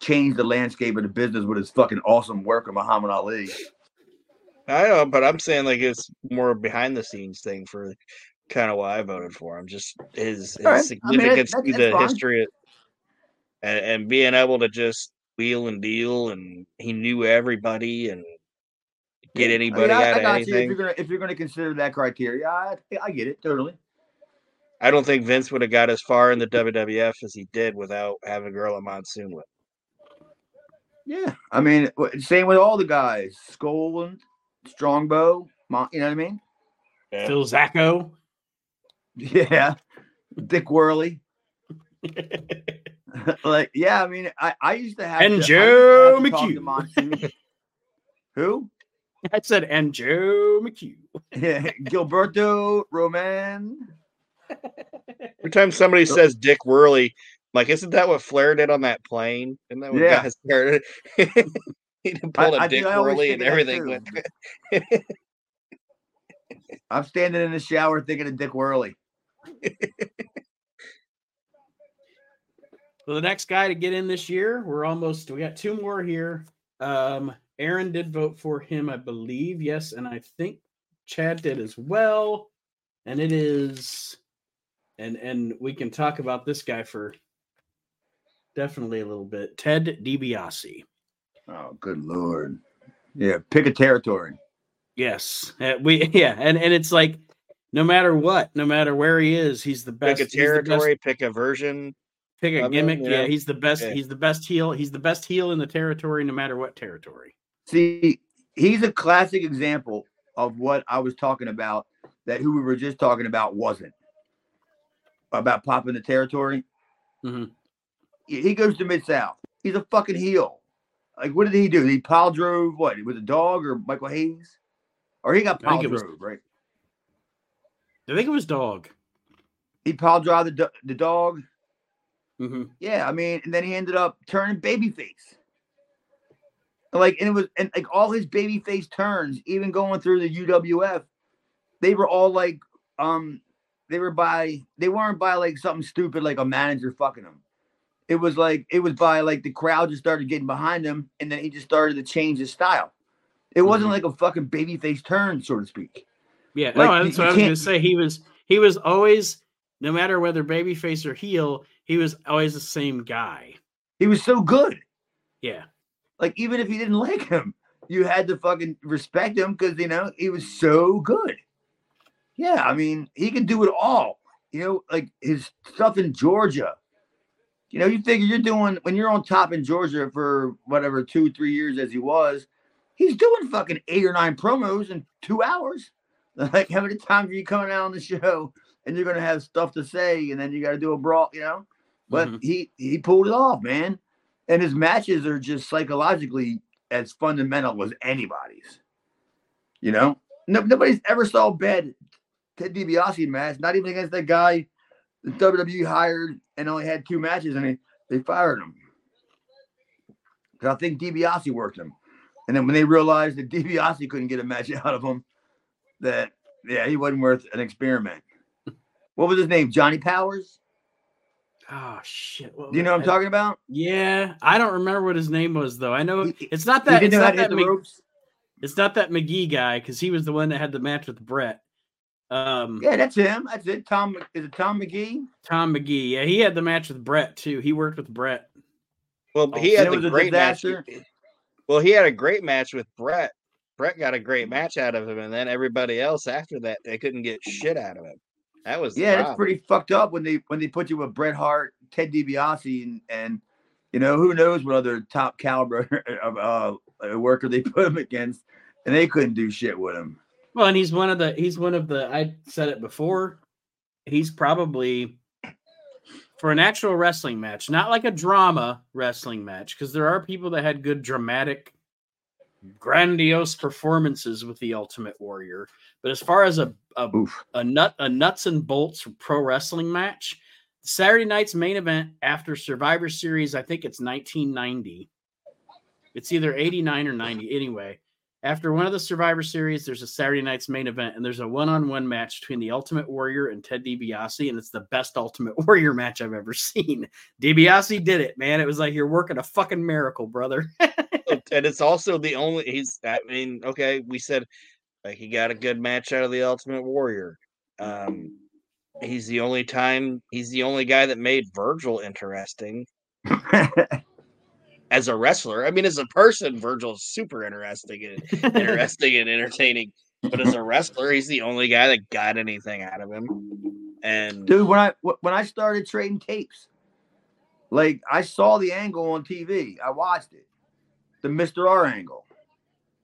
Speaker 2: change the landscape of the business with his fucking awesome work of Muhammad Ali.
Speaker 3: I know, but I'm saying like it's more behind the scenes thing for kind of why I voted for him. Just his, his
Speaker 2: right. I mean,
Speaker 3: significance
Speaker 2: that-
Speaker 3: to the
Speaker 2: fine.
Speaker 3: history of- and, and being able to just wheel and deal, and he knew everybody and get anybody
Speaker 2: I, mean, I,
Speaker 3: out
Speaker 2: I
Speaker 3: of
Speaker 2: got you. If you're gonna if you're gonna consider that criteria, I I get it totally.
Speaker 3: I don't think Vince would have got as far in the WWF as he did without having girl Gorilla Monsoon with.
Speaker 2: Yeah, I mean, same with all the guys, Skull and Strongbow. You know what I mean?
Speaker 3: Yeah.
Speaker 1: Phil Zacko. <laughs>
Speaker 2: Yeah, Dick Worley. <laughs> <laughs> like, yeah, I mean, I, I used to have
Speaker 1: And
Speaker 2: to, I used to
Speaker 1: Joe
Speaker 2: have to
Speaker 1: McHugh.
Speaker 2: Who?
Speaker 1: I said, and Joe McHugh.
Speaker 2: yeah, Gilberto Roman.
Speaker 3: Every time somebody says Dick Worley, I'm like, isn't that what Flair did on that plane? Isn't that what
Speaker 2: Yeah.
Speaker 3: guys <laughs> started? <laughs> he pulled a
Speaker 2: I
Speaker 3: Dick
Speaker 2: do- I always
Speaker 3: Worley
Speaker 2: think
Speaker 3: and
Speaker 2: of that
Speaker 3: everything.
Speaker 2: too.
Speaker 3: went-
Speaker 2: I'm standing in the shower thinking of Dick Worley.
Speaker 1: So the next guy to get in this year, we're almost we got two more here. Um, Aaron did vote for him, I believe. Yes, and I think Chad did as well. And it is and and we can talk about this guy for definitely a little bit. Ted DiBiase.
Speaker 2: Oh, good lord. Yeah, pick a territory.
Speaker 1: Yes. Uh, we <laughs> yeah, and and it's like no matter what, no matter where he is, he's the best.
Speaker 3: pick a
Speaker 1: he's best-
Speaker 3: territory, pick a version.
Speaker 1: pick a
Speaker 3: of him,
Speaker 1: gimmick.
Speaker 3: you
Speaker 1: Yeah,
Speaker 3: know?
Speaker 1: he's the best.
Speaker 3: Yeah.
Speaker 1: He's the best heel. He's the best heel in the territory, no matter what territory.
Speaker 2: See, he's a classic example of what I was talking about that who we were just talking about wasn't about popping the territory.
Speaker 1: Mhm.
Speaker 2: He goes to Mid South. He's a fucking heel. Like, what did he do? He pile drove what with a dog or Michael Hayes? Or he got pile drove, right?
Speaker 1: I think it was dog.
Speaker 2: He pile drive the, do- the dog.
Speaker 1: hmm
Speaker 2: Yeah, I mean, and then he ended up turning babyface. Like, and it was, and like all his babyface turns, even going through the UWF, they were all like, um, they were by they weren't by like something stupid like a manager fucking them. It was like it was by like the crowd just started getting behind him, and then he just started to change his style. It wasn't
Speaker 1: Mhm.
Speaker 2: like a fucking babyface turn, so to speak.
Speaker 1: Yeah,
Speaker 2: Like,
Speaker 1: no, that's what I was gonna say. He was he was always, no matter whether babyface or heel, he was always the same guy.
Speaker 2: He was so good.
Speaker 1: Yeah,
Speaker 2: Like even if you didn't like him, you had to fucking respect him because you know he was so good. Yeah, I mean he could do it all. You know, like his stuff in Georgia. You know, you figure you're doing when you're on top in Georgia for whatever two, three years as he was. He's doing fucking eight or nine promos in two hours. <laughs> Like how many times are you coming out on the show and you're gonna have stuff to say and then you got to do a brawl, you know? But
Speaker 1: Mhm.
Speaker 2: he he pulled it off, man. And his matches are just psychologically as fundamental as anybody's. You know, no, nobody's ever saw a bad Ted DiBiase match, not even against that guy the WWE hired and only had two matches and they, they fired him. 'Cause I think DiBiase worked him. And then when they realized that <laughs> DiBiase couldn't get a match <laughs> out of him, that yeah, he wasn't worth an experiment. <laughs> What was his name? Johnny Powers?
Speaker 1: Oh shit!
Speaker 2: Do you know what I'm talking about?
Speaker 1: Yeah, I don't remember what his name was though. I know
Speaker 2: He-
Speaker 1: it's not that. It's not that. Mc- it's not that Magee guy because he was the one that had the match with Bret. Um,
Speaker 2: Yeah, that's him. That's it. Tom is it Tom Magee?
Speaker 1: Tom Magee. Yeah, he had the match with Bret too. He worked with Bret.
Speaker 3: Well, he
Speaker 2: and
Speaker 3: had
Speaker 2: it
Speaker 3: a
Speaker 2: was a
Speaker 3: great match. Well, he had a great match with Bret. Bret got a great match out of him, and then everybody else after that, they couldn't get shit out of him. That was
Speaker 2: Yeah, that's pretty fucked up when they when they put you with Bret Hart, Ted DiBiase, and and you know who knows what other top caliber <laughs> of uh, worker they <laughs> put him against, and they couldn't do shit with him.
Speaker 1: Well, and he's one of the. He's one of the. I said it before. He's probably for an actual wrestling match, not like a drama wrestling match, because there are people that had good dramatic, grandiose performances with the Ultimate Warrior. But as far as a a, a nut a nuts and bolts pro wrestling match, Saturday night's main event after Survivor Series, I think it's 1990. It's either 89 or 90. Anyway, after one of the Survivor Series, there's a Saturday night's main event, and there's a one-on-one match between the Ultimate Warrior and Ted DiBiase, and it's the best Ultimate <laughs> Warrior match I've ever seen. DiBiase did it, man. It was like you're working a fucking miracle, brother. <laughs>
Speaker 3: and it's also the only he's I mean, okay, we said like he got a good match out of the Ultimate Warrior. Um he's the only time he's the only guy that made Virgil interesting <laughs> as a wrestler. I mean, as a person, Virgil's super interesting and <laughs> interesting and entertaining. But as a wrestler, he's the only guy that got anything out of him. And
Speaker 2: Dude, when I when I started trading tapes, like I saw the angle on TV, I watched it, the Mr. R angle.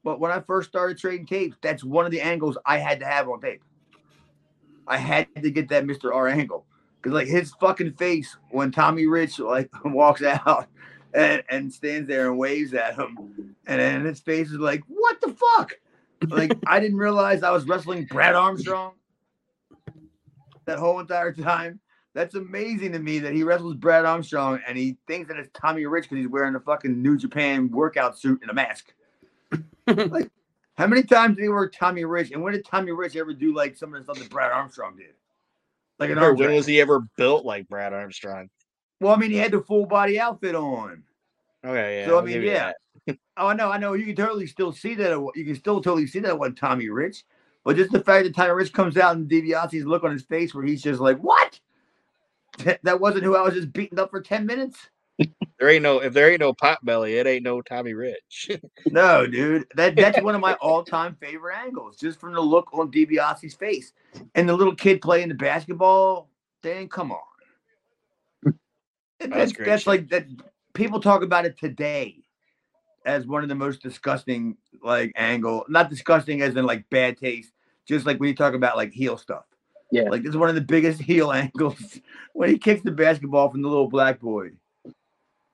Speaker 2: But when I first started trading tapes, that's one of the angles I had to have on tape. I had to get that Mr. R angle because like his fucking face when Tommy Rich like <laughs> walks out and, and stands there and waves at him, and then his face is like, "What the fuck?" Like <laughs> I didn't realize I was wrestling Brad Armstrong that whole entire time. That's amazing to me that he wrestles Brad Armstrong and he thinks that it's Tommy Rich because he's wearing a fucking New Japan workout suit and a mask. <laughs> like, how many times did he work Tommy Rich? And when did Tommy Rich ever do like some of the stuff that Brad Armstrong did? Like an arm
Speaker 3: when was he ever built like Brad Armstrong?
Speaker 2: Well, I mean, he had the full body outfit on.
Speaker 3: Okay, yeah.
Speaker 2: So, I mean, yeah. <laughs> Oh, I know, I know. You can totally still see that. You can still totally see that wasn't Tommy Rich. But just the fact that Tommy Rich comes out and DiBiase's look on his face where he's just like, what? <laughs> That- wasn't who I was just beating up for 10 minutes?
Speaker 3: There ain't no if there ain't no pot belly, it ain't no Tommy Rich. <laughs>
Speaker 2: No, dude. That that's one of my all-time favorite angles, just from the look on DiBiase's face. And the little kid playing the basketball thing, come on.
Speaker 3: That was
Speaker 2: That's,
Speaker 3: great
Speaker 2: that's like that people talk about it today as one of the most disgusting like angle. Not disgusting as in like bad taste, just like when you talk about like heel stuff.
Speaker 4: Yeah.
Speaker 2: Like this is one of the biggest <laughs> heel angles when he kicks the basketball from the little black boy.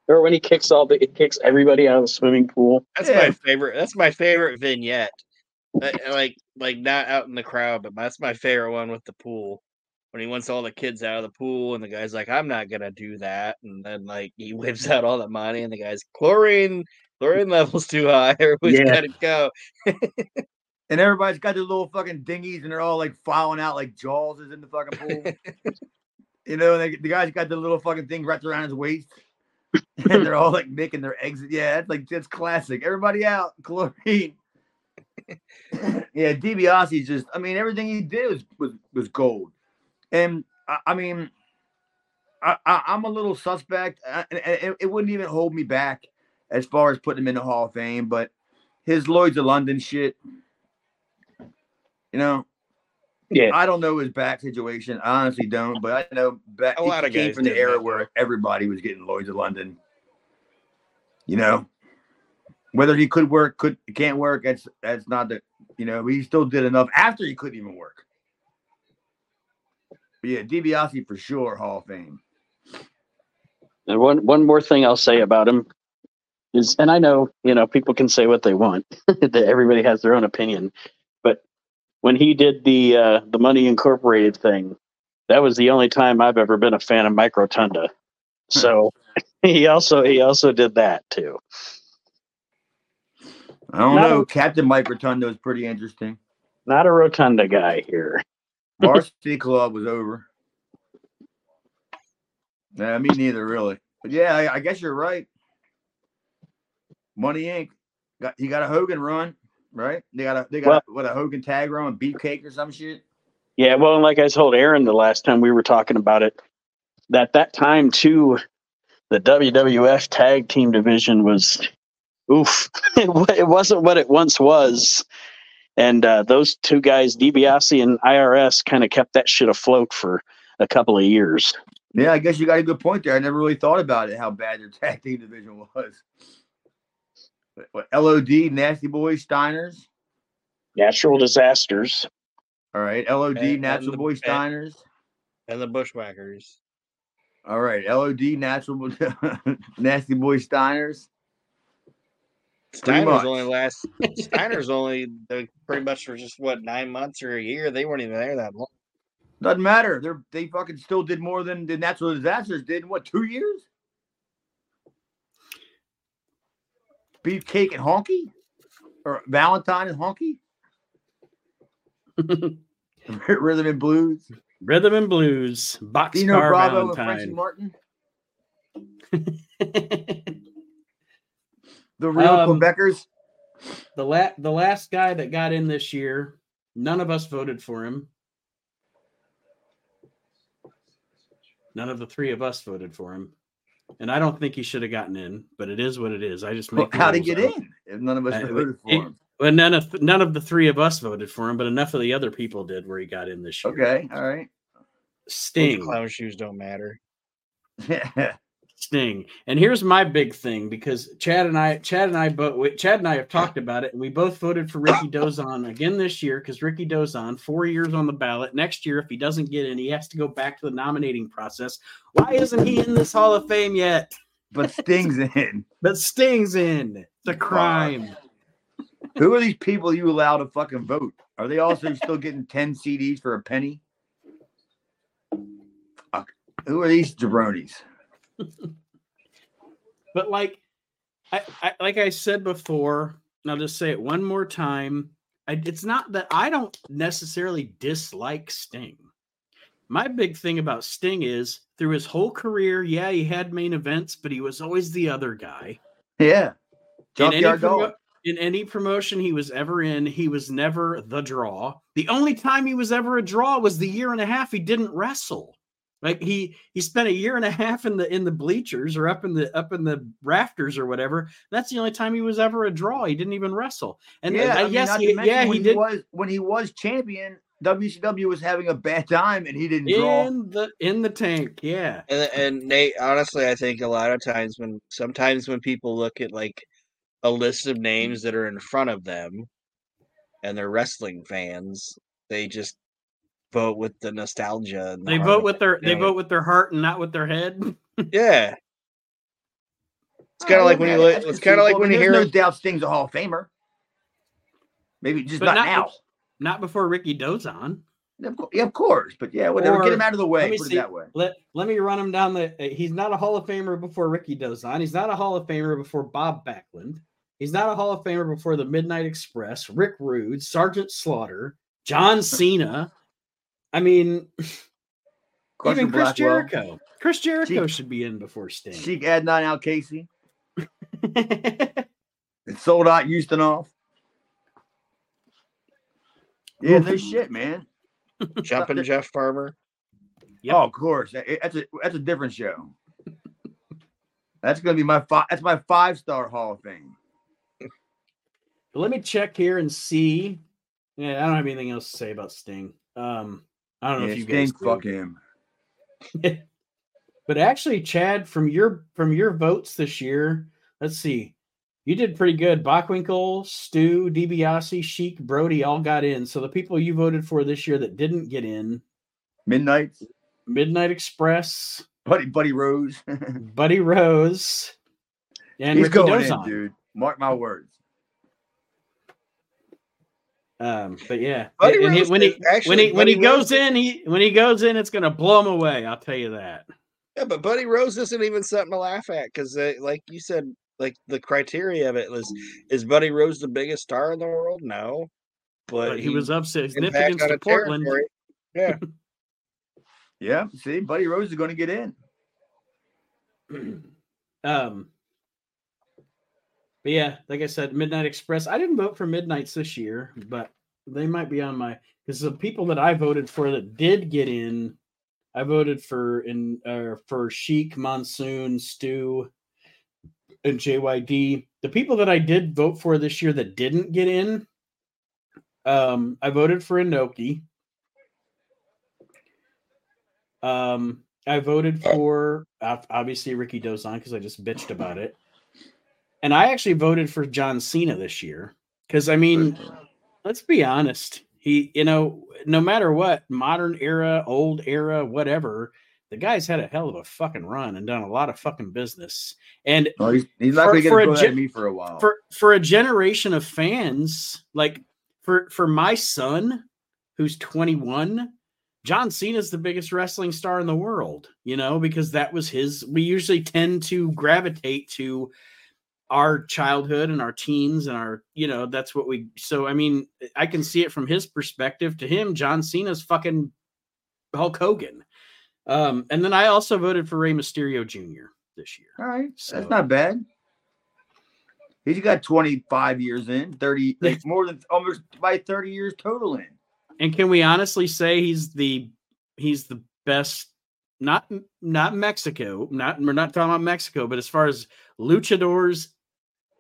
Speaker 4: Or when he kicks all the it kicks everybody out of the swimming pool.
Speaker 3: That's
Speaker 2: Yeah.
Speaker 3: my favorite. That's my favorite vignette. Uh, Like, like not out in the crowd, but that's my favorite one with the pool. When he wants all the kids out of the pool, and the guy's like, "I'm not gonna do that," and then like he <laughs> whips out all the money, and the guy's chlorine, chlorine <laughs> levels too high. <laughs> Everybody's
Speaker 4: Yeah.
Speaker 3: gotta go.
Speaker 2: and everybody's got their little fucking dinghies, and they're all like filing out like Jaws is in the fucking pool. you know, they, the guy's got the little fucking thing wrapped around his waist, and they're all like making their exit. Yeah, it's like that's classic. Everybody out, chlorine. yeah, DiBiase's just. I mean, everything he did was was, was gold, and I, I mean, I, I am a little suspect. Uh, I, it, it wouldn't even hold me back as far as putting him in the Hall of Fame, but his Lloyd's of London shit. You know,
Speaker 3: yeah,
Speaker 2: I don't know his back situation. I honestly don't, but I know back
Speaker 3: a lot of
Speaker 2: came from the era
Speaker 3: that,
Speaker 2: where everybody was getting Lloyd's of London. You know, whether he could work, could can't work. That's that's not the you know. He still did enough after he couldn't even work. But yeah, DiBiase for sure Hall of Fame.
Speaker 4: And one one more thing I'll say about him is, and I know you know people can say what they want. <laughs> that everybody has their own opinion, but when he did the uh, the Money Incorporated thing, that was the only time I've ever been a fan of Mike Rotunda. So <laughs> he also he also did that too.
Speaker 2: I don't
Speaker 4: No.
Speaker 2: know. Captain Mike Rotunda is pretty interesting.
Speaker 4: Not a Rotunda guy here.
Speaker 2: Varsity Club was over. Yeah, me neither, really. But yeah, I, I guess you're right. Money Inc. Got he got a Hogan run, right? They got a they got
Speaker 4: Well-
Speaker 2: a, what a Hogan tag run, a beefcake or some shit.
Speaker 4: Yeah, well, and like I told Aaron the last time we were talking about it, that that time too, the WWF tag team division was, oof, <laughs> it, it wasn't what it once was, and uh, those two guys, DiBiase and IRS, kind of kept that shit afloat for a couple of years.
Speaker 2: Yeah, I guess you got a good point there. I never really thought about it, how bad their <laughs> tag team division was. What, what, LOD, Nasty Boys, Steiners.
Speaker 4: Natural disasters.
Speaker 2: All right, LOD,
Speaker 3: And- and
Speaker 2: Natural
Speaker 3: the-
Speaker 2: Boy, Steiners.
Speaker 3: and the Bushwhackers.
Speaker 2: All right, LOD, Natural <laughs> Nasty Boy, Steiners. Pretty. <laughs>
Speaker 3: Steiner's only last. Steiner's only the, pretty much for just what nine months or a year. They weren't even there that long.
Speaker 2: Doesn't matter. They're they fucking still did more than the natural disasters did in what two years? Beefcake and honky, or Valentine and honky, <laughs> <laughs> rhythm and blues.
Speaker 1: Rhythm and blues,
Speaker 2: Dino
Speaker 1: boxcar
Speaker 2: Bravo and
Speaker 1: Valentine.
Speaker 2: Martin, the real
Speaker 1: Um,
Speaker 2: Quebecers.
Speaker 1: the la- the last guy that got in this year, none of us voted for him. None of the three of us voted for him, and I don't think he should have gotten in. But it is what it is. I just make. the
Speaker 2: How'd he
Speaker 1: rules.
Speaker 2: get in? If none of us
Speaker 1: Uh,
Speaker 2: voted for
Speaker 1: it-
Speaker 2: him.
Speaker 1: Well, none of none of the three of us voted for him, but enough of the other people did where he got in this year.
Speaker 2: Okay, all right.
Speaker 3: Those
Speaker 1: Sting.
Speaker 3: clown shoes don't matter. <laughs>
Speaker 1: Sting. And here's my big thing because Chad and I, Chad and I, both Chad and I have talked about it, and we both voted for Rikidozan again this year because Rikidozan, four years on the ballot. Next year, if he doesn't get in, he has to go back to the nominating process. Why isn't he in this Hall of Fame yet?
Speaker 2: but Sting's in.
Speaker 1: But Sting's in. The crime.
Speaker 2: Who are these people you allow to fucking vote? Are they also <laughs> still getting 10 CDs for a penny? Fuck. Who are these jabronis? <laughs>
Speaker 1: But like, I, I like I said before, and I'll just say it one more time. I, it's not that I don't necessarily dislike Sting. My big thing about Sting is through his whole career, yeah, he had main events, but he was always the other guy.
Speaker 2: Yeah.
Speaker 1: In any, promo- in any promotion he was ever in, he was never the draw. The only time he was ever a draw was the year and a half he didn't wrestle. Like he he spent a year and a half in the in the bleachers or up in the up in the rafters or whatever. That's the only time he was ever a draw. He didn't even wrestle. And
Speaker 2: yeah,
Speaker 1: uh,
Speaker 2: I mean,
Speaker 1: yes, he, yeah,
Speaker 2: when
Speaker 1: he did
Speaker 2: was when he was champion. WCW was having a bad time, and he didn't draw.
Speaker 1: in the in the tank. Yeah.
Speaker 3: And, and Nate, honestly, I think a lot of times when sometimes when people look at like a list of names that are in front of them, and they're wrestling fans, they just vote with the nostalgia. And the
Speaker 1: They
Speaker 3: heart
Speaker 1: vote with their they
Speaker 3: doing
Speaker 1: vote with their heart and not with their head. <laughs>
Speaker 3: Yeah, it's kind of like when you look. It's kind of like when
Speaker 2: mean,
Speaker 3: you
Speaker 2: there's
Speaker 3: hear.
Speaker 2: No doubt, Sting's a Hall of Famer. Maybe just not,
Speaker 1: not-
Speaker 2: now.
Speaker 1: not before Rikidozan.
Speaker 2: Of yeah, of course, but yeah, whatever. Get him out of the
Speaker 1: let
Speaker 2: way.
Speaker 1: me
Speaker 2: Put
Speaker 1: see.
Speaker 2: it that way.
Speaker 1: Let let me run him down the. uh, He's not a Hall of Famer before Rikidozan. He's not a Hall of Famer before Bob Backlund. He's not a Hall of Famer before the Midnight Express, Rick Rude, Sergeant Slaughter, John Cena. I mean, <laughs> even Chris
Speaker 2: Blackwell,
Speaker 1: Jericho. Chris Jericho
Speaker 2: Sheik-
Speaker 1: should be in before Sting.
Speaker 2: She Sheik Adnan Al-Kaissie. <laughs> It sold out Houston off. Yeah, no shit, man. <laughs>
Speaker 3: Jumping Jeff Farmer.
Speaker 1: Yep.
Speaker 2: Oh, of course. That's a that's a different show. That's gonna be my five. That's my five star Hall of Fame.
Speaker 1: Let me check here and see. Yeah, I don't have anything else to say about Sting. Um, I don't know
Speaker 2: Yeah,
Speaker 1: if you guys
Speaker 2: fuck him. <laughs>
Speaker 1: But actually, Chad, from your from your votes this year, let's see, you did pretty good. Bockwinkel, Stu, DiBiase, Sheik, Brody all got in. So the people you voted for this year that didn't get in,
Speaker 2: Midnight,
Speaker 1: Midnight Express,
Speaker 2: Buddy Buddy Rose. <laughs>
Speaker 1: Buddy Rose, and
Speaker 2: He's
Speaker 1: Ricky
Speaker 2: going in,
Speaker 1: Dozon.
Speaker 2: dude. Mark my words.
Speaker 1: Um, but yeah,
Speaker 3: Buddy
Speaker 1: and he- when he
Speaker 3: is- actually,
Speaker 1: when he when he goes
Speaker 3: Rose-
Speaker 1: in, he when he goes in, it's gonna blow him away. I'll tell you that.
Speaker 3: Yeah, but Buddy Rose isn't even something to laugh at because, uh, like you said, like the criteria of it was: is Buddy Rose the biggest star in the world? No, but,
Speaker 1: But he was up
Speaker 3: impact
Speaker 1: significant to Portland.
Speaker 3: territory. Yeah, <laughs>
Speaker 2: Yeah, see, Buddy Rose is gonna get in.
Speaker 1: um but yeah like i said midnight express i didn't vote for midnights this year but they might be on my because the people that i voted for that did get in i voted for in uh, for Sheik monsoon Stu and jyd the people that i did vote for this year that didn't get in um i voted for inoki. Um I voted for ob- obviously Rikidozan because I just bitched about it. And I actually voted for John Cena this year because I mean, let's be honest. He, you know, no matter what, modern era, old era, whatever, the guy's had a hell of a fucking run and done a lot of fucking business. And
Speaker 2: Oh, he's, he's not gonna get
Speaker 1: for
Speaker 2: a
Speaker 1: a
Speaker 2: go at me for a while.
Speaker 1: for for a generation of fans, like for for my son who's 21, John Cena's the biggest wrestling star in the world, you know, because that was his we usually tend to gravitate to our childhood and our teens and our, you know, that's what we so I mean, I can see it from his perspective. To him, John Cena's fucking Hulk Hogan. Um, and then I also voted for Rey Mysterio Jr. this year.
Speaker 2: All right,
Speaker 1: So-
Speaker 2: that's not bad. He's got 25 years in, 30, <laughs> like more than almost by 30 years total in.
Speaker 1: And can we honestly say he's the he's the best? Not not Mexico. Not we're not talking about Mexico, but as far as luchadors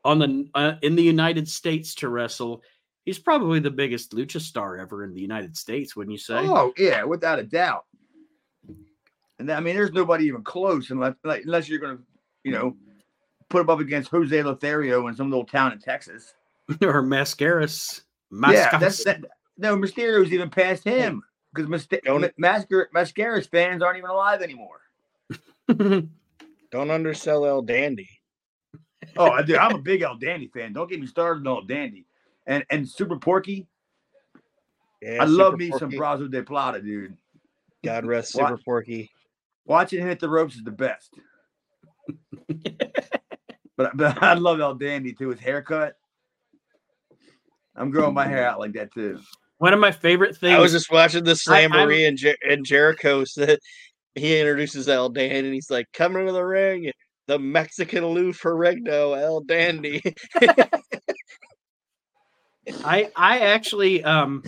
Speaker 1: on the uh, in the United States to wrestle, he's probably the biggest lucha star ever in the United States. Wouldn't you say?
Speaker 2: Oh yeah, without a doubt. And I mean, there's nobody even close unless like, unless you're gonna, you know, put him up against Jose Lothario in some little town in Texas. <laughs>
Speaker 1: or Mascaras.
Speaker 2: Yeah, that's
Speaker 1: Mascaras.
Speaker 2: that. No, Mysterio's even past him because
Speaker 3: Don't-
Speaker 2: Mascar Mascaras fans aren't even alive anymore. <laughs>
Speaker 3: don't undersell El Dandy.
Speaker 2: Oh, I do. I'm a big El Dandy fan. Don't get me started on El Dandy. And and Super Porky.
Speaker 3: Yeah,
Speaker 2: I love
Speaker 3: Super
Speaker 2: me some Brazo de Plata, dude.
Speaker 3: God rest
Speaker 2: What?
Speaker 3: Super Porky.
Speaker 2: Watching him hit the ropes is the best. <laughs> but, but I love El Dandy too. His haircut. I'm growing my hair out like that too.
Speaker 1: One of my favorite things.
Speaker 3: I was just watching the
Speaker 1: I- I'm-
Speaker 3: Slamboree and, Jer- and Jericho <laughs> said he introduces El Dandy and he's like, coming to the ring, the Mexican Lou Ferrigno, El Dandy. <laughs> <laughs>
Speaker 1: I I actually um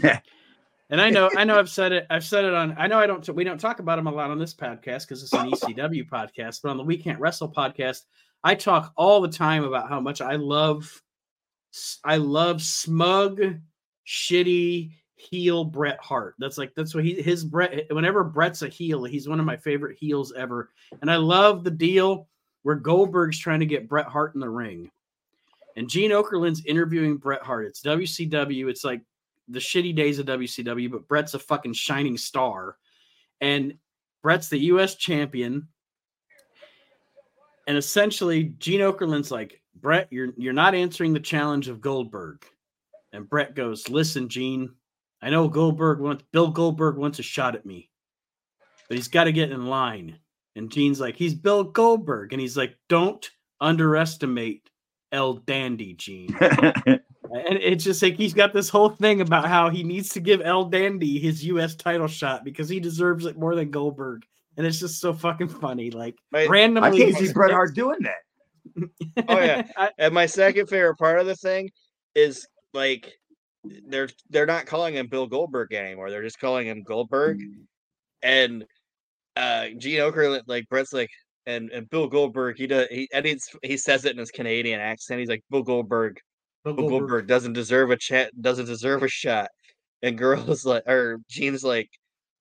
Speaker 1: and I know I know I've said it I've said it on I know I don't we don't talk about him a lot on this podcast because it's an ECW <laughs> podcast but on the We Can't Wrestle podcast I talk all the time about how much I love I love smug shitty heel Bret Hart. That's like that's what he his Bret whenever Bret's a heel he's one of my favorite heels ever. And I love the deal where Goldberg's trying to get Bret Hart in the ring and Gene Okerlund's interviewing Bret Hart. It's WCW. It's like the shitty days of WCW, but Bret's a fucking shining star. And Bret's the US champion. And essentially, Gene Okerlund's like, Bret, you're you're not answering the challenge of Goldberg. And Bret goes, Listen, Gene, I know Goldberg wants Bill Goldberg wants a shot at me, but he's got to get in line. And Gene's like, he's Bill Goldberg. And he's like, don't underestimate El Dandy, Gene. <laughs> and it's just like he's got this whole thing about how he needs to give El Dandy his U.S. title shot because he deserves it more than Goldberg. And it's just so fucking funny. Like
Speaker 3: My-
Speaker 1: randomly,
Speaker 2: I can't see Bret Hart doing that. <laughs>
Speaker 3: Oh, yeah.
Speaker 1: I-
Speaker 3: And my second favorite part of the thing is like they're they're not calling him Bill Goldberg anymore. They're just calling him Goldberg. And uh Gene Oker like Bret's like and, and Bill Goldberg he does he and he's, he says it in his Canadian accent. He's like Bill Goldberg
Speaker 1: Bill
Speaker 3: Bill Goldberg doesn't deserve a chat doesn't deserve a shot. And girls <laughs> like or Gene's like,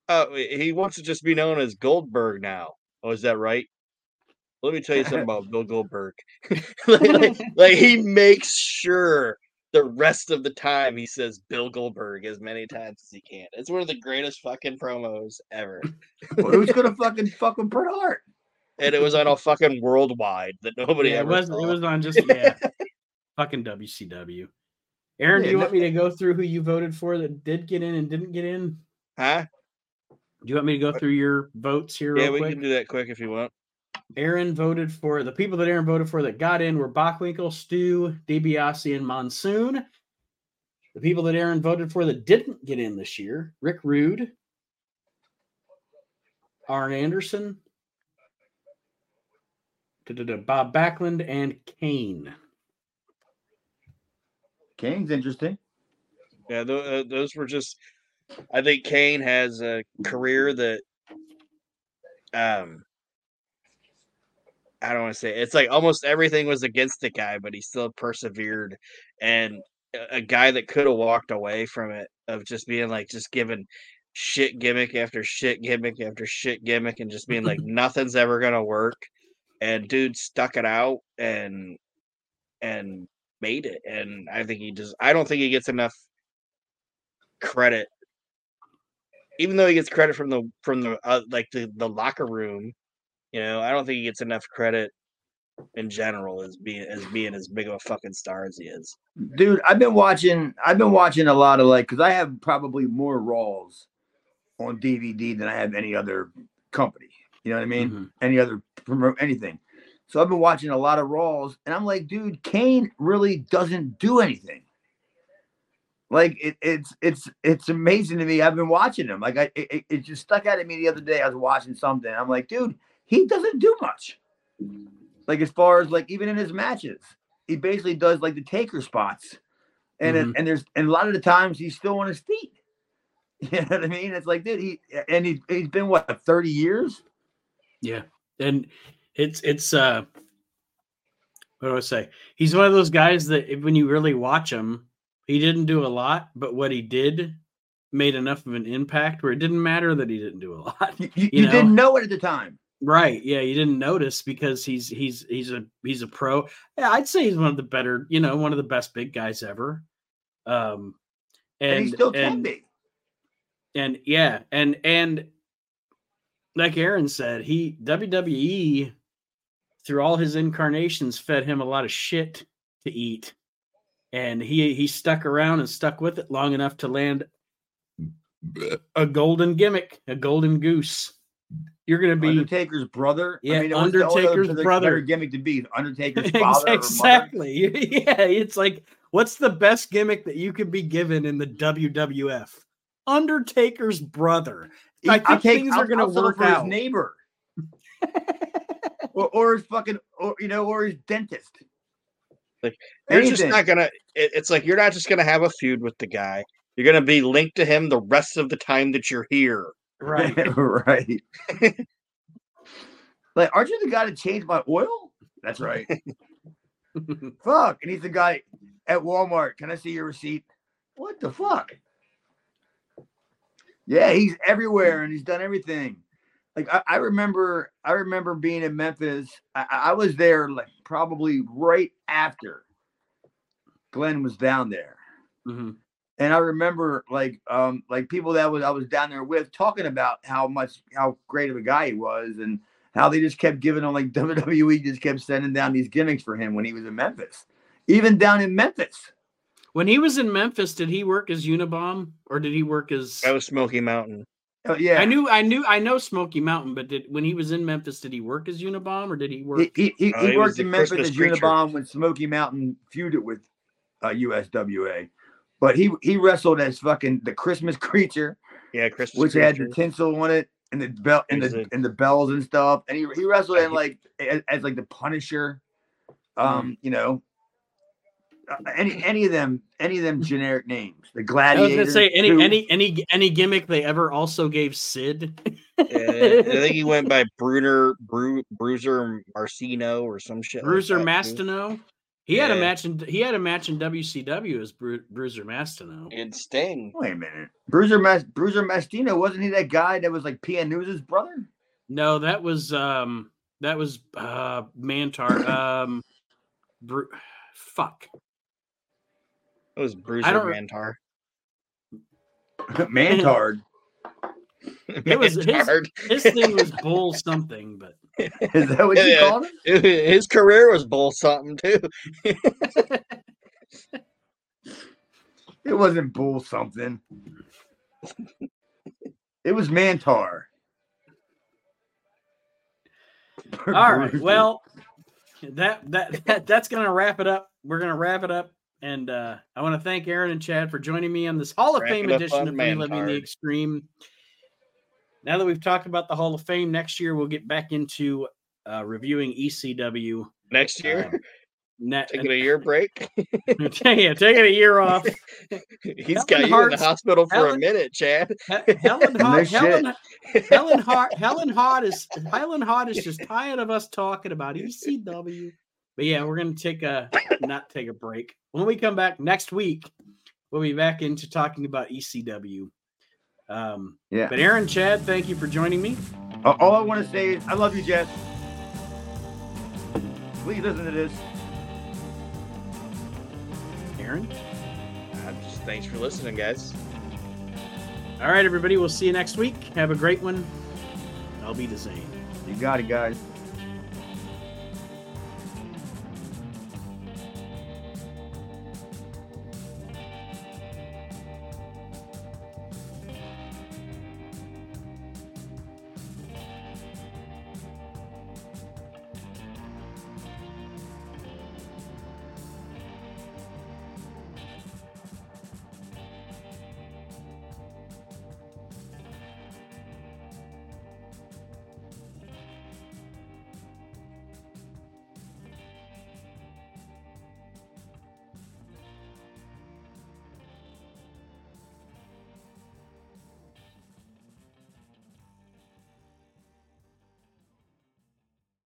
Speaker 3: oh he wants to just be known as Goldberg now. Oh, is that right? Let me tell you something <laughs> about Bill Goldberg. <laughs> like, like, like, he makes sure the rest of the time he says Bill Goldberg as many times as he can. It's one of the greatest fucking promos ever. <laughs>
Speaker 2: Well, who's gonna fucking fuck with Bret Hart?
Speaker 3: And it was on a fucking worldwide that nobody
Speaker 1: yeah, it was
Speaker 3: saw.
Speaker 1: it was on just yeah, <laughs> fucking WCW. Aaron, do you
Speaker 2: no-
Speaker 1: want me to <laughs> go through who you voted for that did get in and didn't get in?
Speaker 3: Huh?
Speaker 1: Do you want me to go uh, through your votes here?
Speaker 3: Yeah,
Speaker 1: real
Speaker 3: we
Speaker 1: quick?
Speaker 3: can do that quick if you want.
Speaker 1: Aaron voted for the people that Aaron voted for that got in were Bockwinkel, Stu, DiBiase, and Monsoon. The people that Aaron voted for that didn't get in this year: Rick Rude, Arn Anderson, Bob Backlund, and Kane.
Speaker 2: Kane's interesting.
Speaker 3: Yeah, th- uh, those were just. I think Kane has a career that, um, I don't want to say it's like almost everything was against the guy, but he still persevered, and a- guy that could have walked away from it of just being like just giving shit gimmick after shit gimmick after shit gimmick, and just being like <laughs> nothing's ever gonna work, and dude stuck it out and and made it, and I think he just I don't think he gets enough credit even though he gets credit from the from the uh, like the the locker room you know i don't think he gets enough credit in general as being as being as big of a fucking star as he is
Speaker 2: Dude, I've been watching I've been watching a lot of like because I have probably more Raws on DVD than I have any other company. You know what I mean?
Speaker 1: Mhm.
Speaker 2: Any other promote anything. So I've been watching a lot of Raws, and I'm like, dude, Kane really doesn't do anything. Like it, it's it's it's amazing to me. I've been watching him. Like I, it, it just stuck out at me the other day. I was watching something. I'm like, dude, he doesn't do much. Like as far as like even in his matches, he basically does like the taker spots, and it- and there's and a lot of the times he's still on his feet. <laughs> You know what I mean? It's like, dude, he and he he's been what 30 years.
Speaker 1: Yeah, and it's it's uh, what do I say? He's one of those guys that if, when you really watch him, he didn't do a lot, but what he did made enough of an impact where it didn't matter that he didn't do a lot.
Speaker 2: You, you, <laughs>
Speaker 1: You
Speaker 2: you didn't
Speaker 1: know?
Speaker 2: know it at the time.
Speaker 1: Right. Yeah, you didn't notice because he's he's he's a he's a pro. Yeah, I'd say he's one of the better, you know, one of the best big guys ever. Um
Speaker 2: And,
Speaker 1: and
Speaker 2: he still can
Speaker 1: and,
Speaker 2: be.
Speaker 1: and yeah, and and like Aaron said, he WWE through all his incarnations fed him a lot of shit to eat. And he he stuck around and stuck with it long enough to land a golden gimmick, a golden goose. You're gonna be
Speaker 2: Undertaker's brother.
Speaker 1: Yeah,
Speaker 2: it was the only other
Speaker 1: Undertaker's
Speaker 2: better-
Speaker 1: brother.
Speaker 2: better gimmick to be Undertaker's <laughs> father. or mother.
Speaker 1: exactly. <laughs> Yeah, it's like what's the best gimmick that you could be given in the WWF? Undertaker's brother. I
Speaker 2: I'll
Speaker 1: think
Speaker 2: take-
Speaker 1: things are gonna work
Speaker 2: for his
Speaker 1: out.
Speaker 2: neighbor, <laughs> or, or his fucking, or you know, or his dentist.
Speaker 3: Like, you're just not gonna it, it's like you're not just gonna have a feud with the guy you're gonna be linked to him the rest of the time that you're here
Speaker 1: Right. <laughs>
Speaker 2: right. like, aren't you the guy that changed my oil? That's right. <laughs> fuck. And he's the guy at Walmart. Can I see your receipt? What the fuck? Yeah, he's everywhere and he's done everything. Like I, I remember, I remember being in Memphis. I, I was there like probably right after Glenn was down there.
Speaker 1: Mhm.
Speaker 2: And I remember like um like people that was I was down there with talking about how much how great of a guy he was and how they just kept giving him like <laughs> WWE just kept sending down these gimmicks for him when he was in Memphis. Even down in Memphis.
Speaker 1: When he was in Memphis, did he work as Unabomb or did he work as
Speaker 3: that was smoky mountain
Speaker 2: Oh, yeah,
Speaker 1: I knew, I knew, I know Smoky Mountain, but did when he was in Memphis, did he work as Unabomb or did he work?
Speaker 2: He, he, he,
Speaker 3: Oh,
Speaker 2: he
Speaker 3: he
Speaker 2: worked
Speaker 3: the
Speaker 2: in Memphis
Speaker 3: Christmas
Speaker 2: as
Speaker 3: preacher.
Speaker 2: Unabomb when Smoky Mountain feuded with uh, USWA. But he he wrestled as fucking the Christmas <laughs> creature,
Speaker 3: Yeah, Christmas.
Speaker 2: which had the tinsel on it and the belt and the
Speaker 3: a-
Speaker 2: and the bells and stuff. And he he wrestled
Speaker 3: I
Speaker 2: in like as, as like the Punisher. Um, you know, uh, any any of them any of them generic names. The gladiator.
Speaker 1: I was
Speaker 2: gladiator.
Speaker 1: gonna say any
Speaker 2: too.
Speaker 1: any any any gimmick they ever also gave Sid.
Speaker 3: Yeah, I think he went by Bruner Bru, Bruiser Marcino or some shit. like
Speaker 1: Bruiser
Speaker 3: that, too.
Speaker 1: Mastino. He had a match in he had a match in WCW as Bru- Bruiser Mastino.
Speaker 3: And Sting.
Speaker 2: Wait a minute, Bruiser Mas- Bruiser Mastino wasn't he that guy that was like PN News's brother?
Speaker 1: No, that was um that was uh Mantaur. Um Bru- fuck.
Speaker 3: It was Bruiser
Speaker 1: don't-
Speaker 3: Mantaur. <laughs>
Speaker 2: Mantard. <laughs>
Speaker 1: It was his- His thing was bull something, but <laughs>
Speaker 2: Is that what you
Speaker 3: Yeah.
Speaker 2: called him?
Speaker 3: His career was bull something too. <laughs>
Speaker 2: It wasn't bull something. it was Mantaur. <laughs>
Speaker 1: all right. Well, that that, that that's gonna wrap it up. We're gonna wrap it up. And uh, I want to thank Aaron and Chad for joining me on this Hall of
Speaker 3: Wrap
Speaker 1: Fame edition
Speaker 3: on
Speaker 1: of Reliving the
Speaker 3: Mantard.
Speaker 1: Extreme. Now that we've talked about the Hall of Fame, next year we'll get back into uh, reviewing ECW.
Speaker 3: Next year,
Speaker 1: Um, net,
Speaker 3: taking a year break. <laughs>
Speaker 1: yeah, taking a year off. <laughs>
Speaker 3: He's
Speaker 1: Helen
Speaker 3: got you in the hospital for
Speaker 1: Helen-
Speaker 3: a minute, Chad.
Speaker 1: He- Helen <laughs>
Speaker 2: No
Speaker 1: Helen, Helen Hot, Helen Hot is Helen Hot is just tired of us talking about ECW. But yeah, we're gonna take a not take a break. When we come back next week, we'll be back into talking about ECW. Um,
Speaker 2: Yeah.
Speaker 1: but Aaron, Chad, thank you for joining me.
Speaker 2: All all I want to say is I love you, Jess. Please listen to this.
Speaker 1: Aaron.
Speaker 3: Uh, just thanks for listening, guys.
Speaker 1: All right, everybody. We'll see you next week. Have a great one. I'll be the same.
Speaker 2: You got it, guys.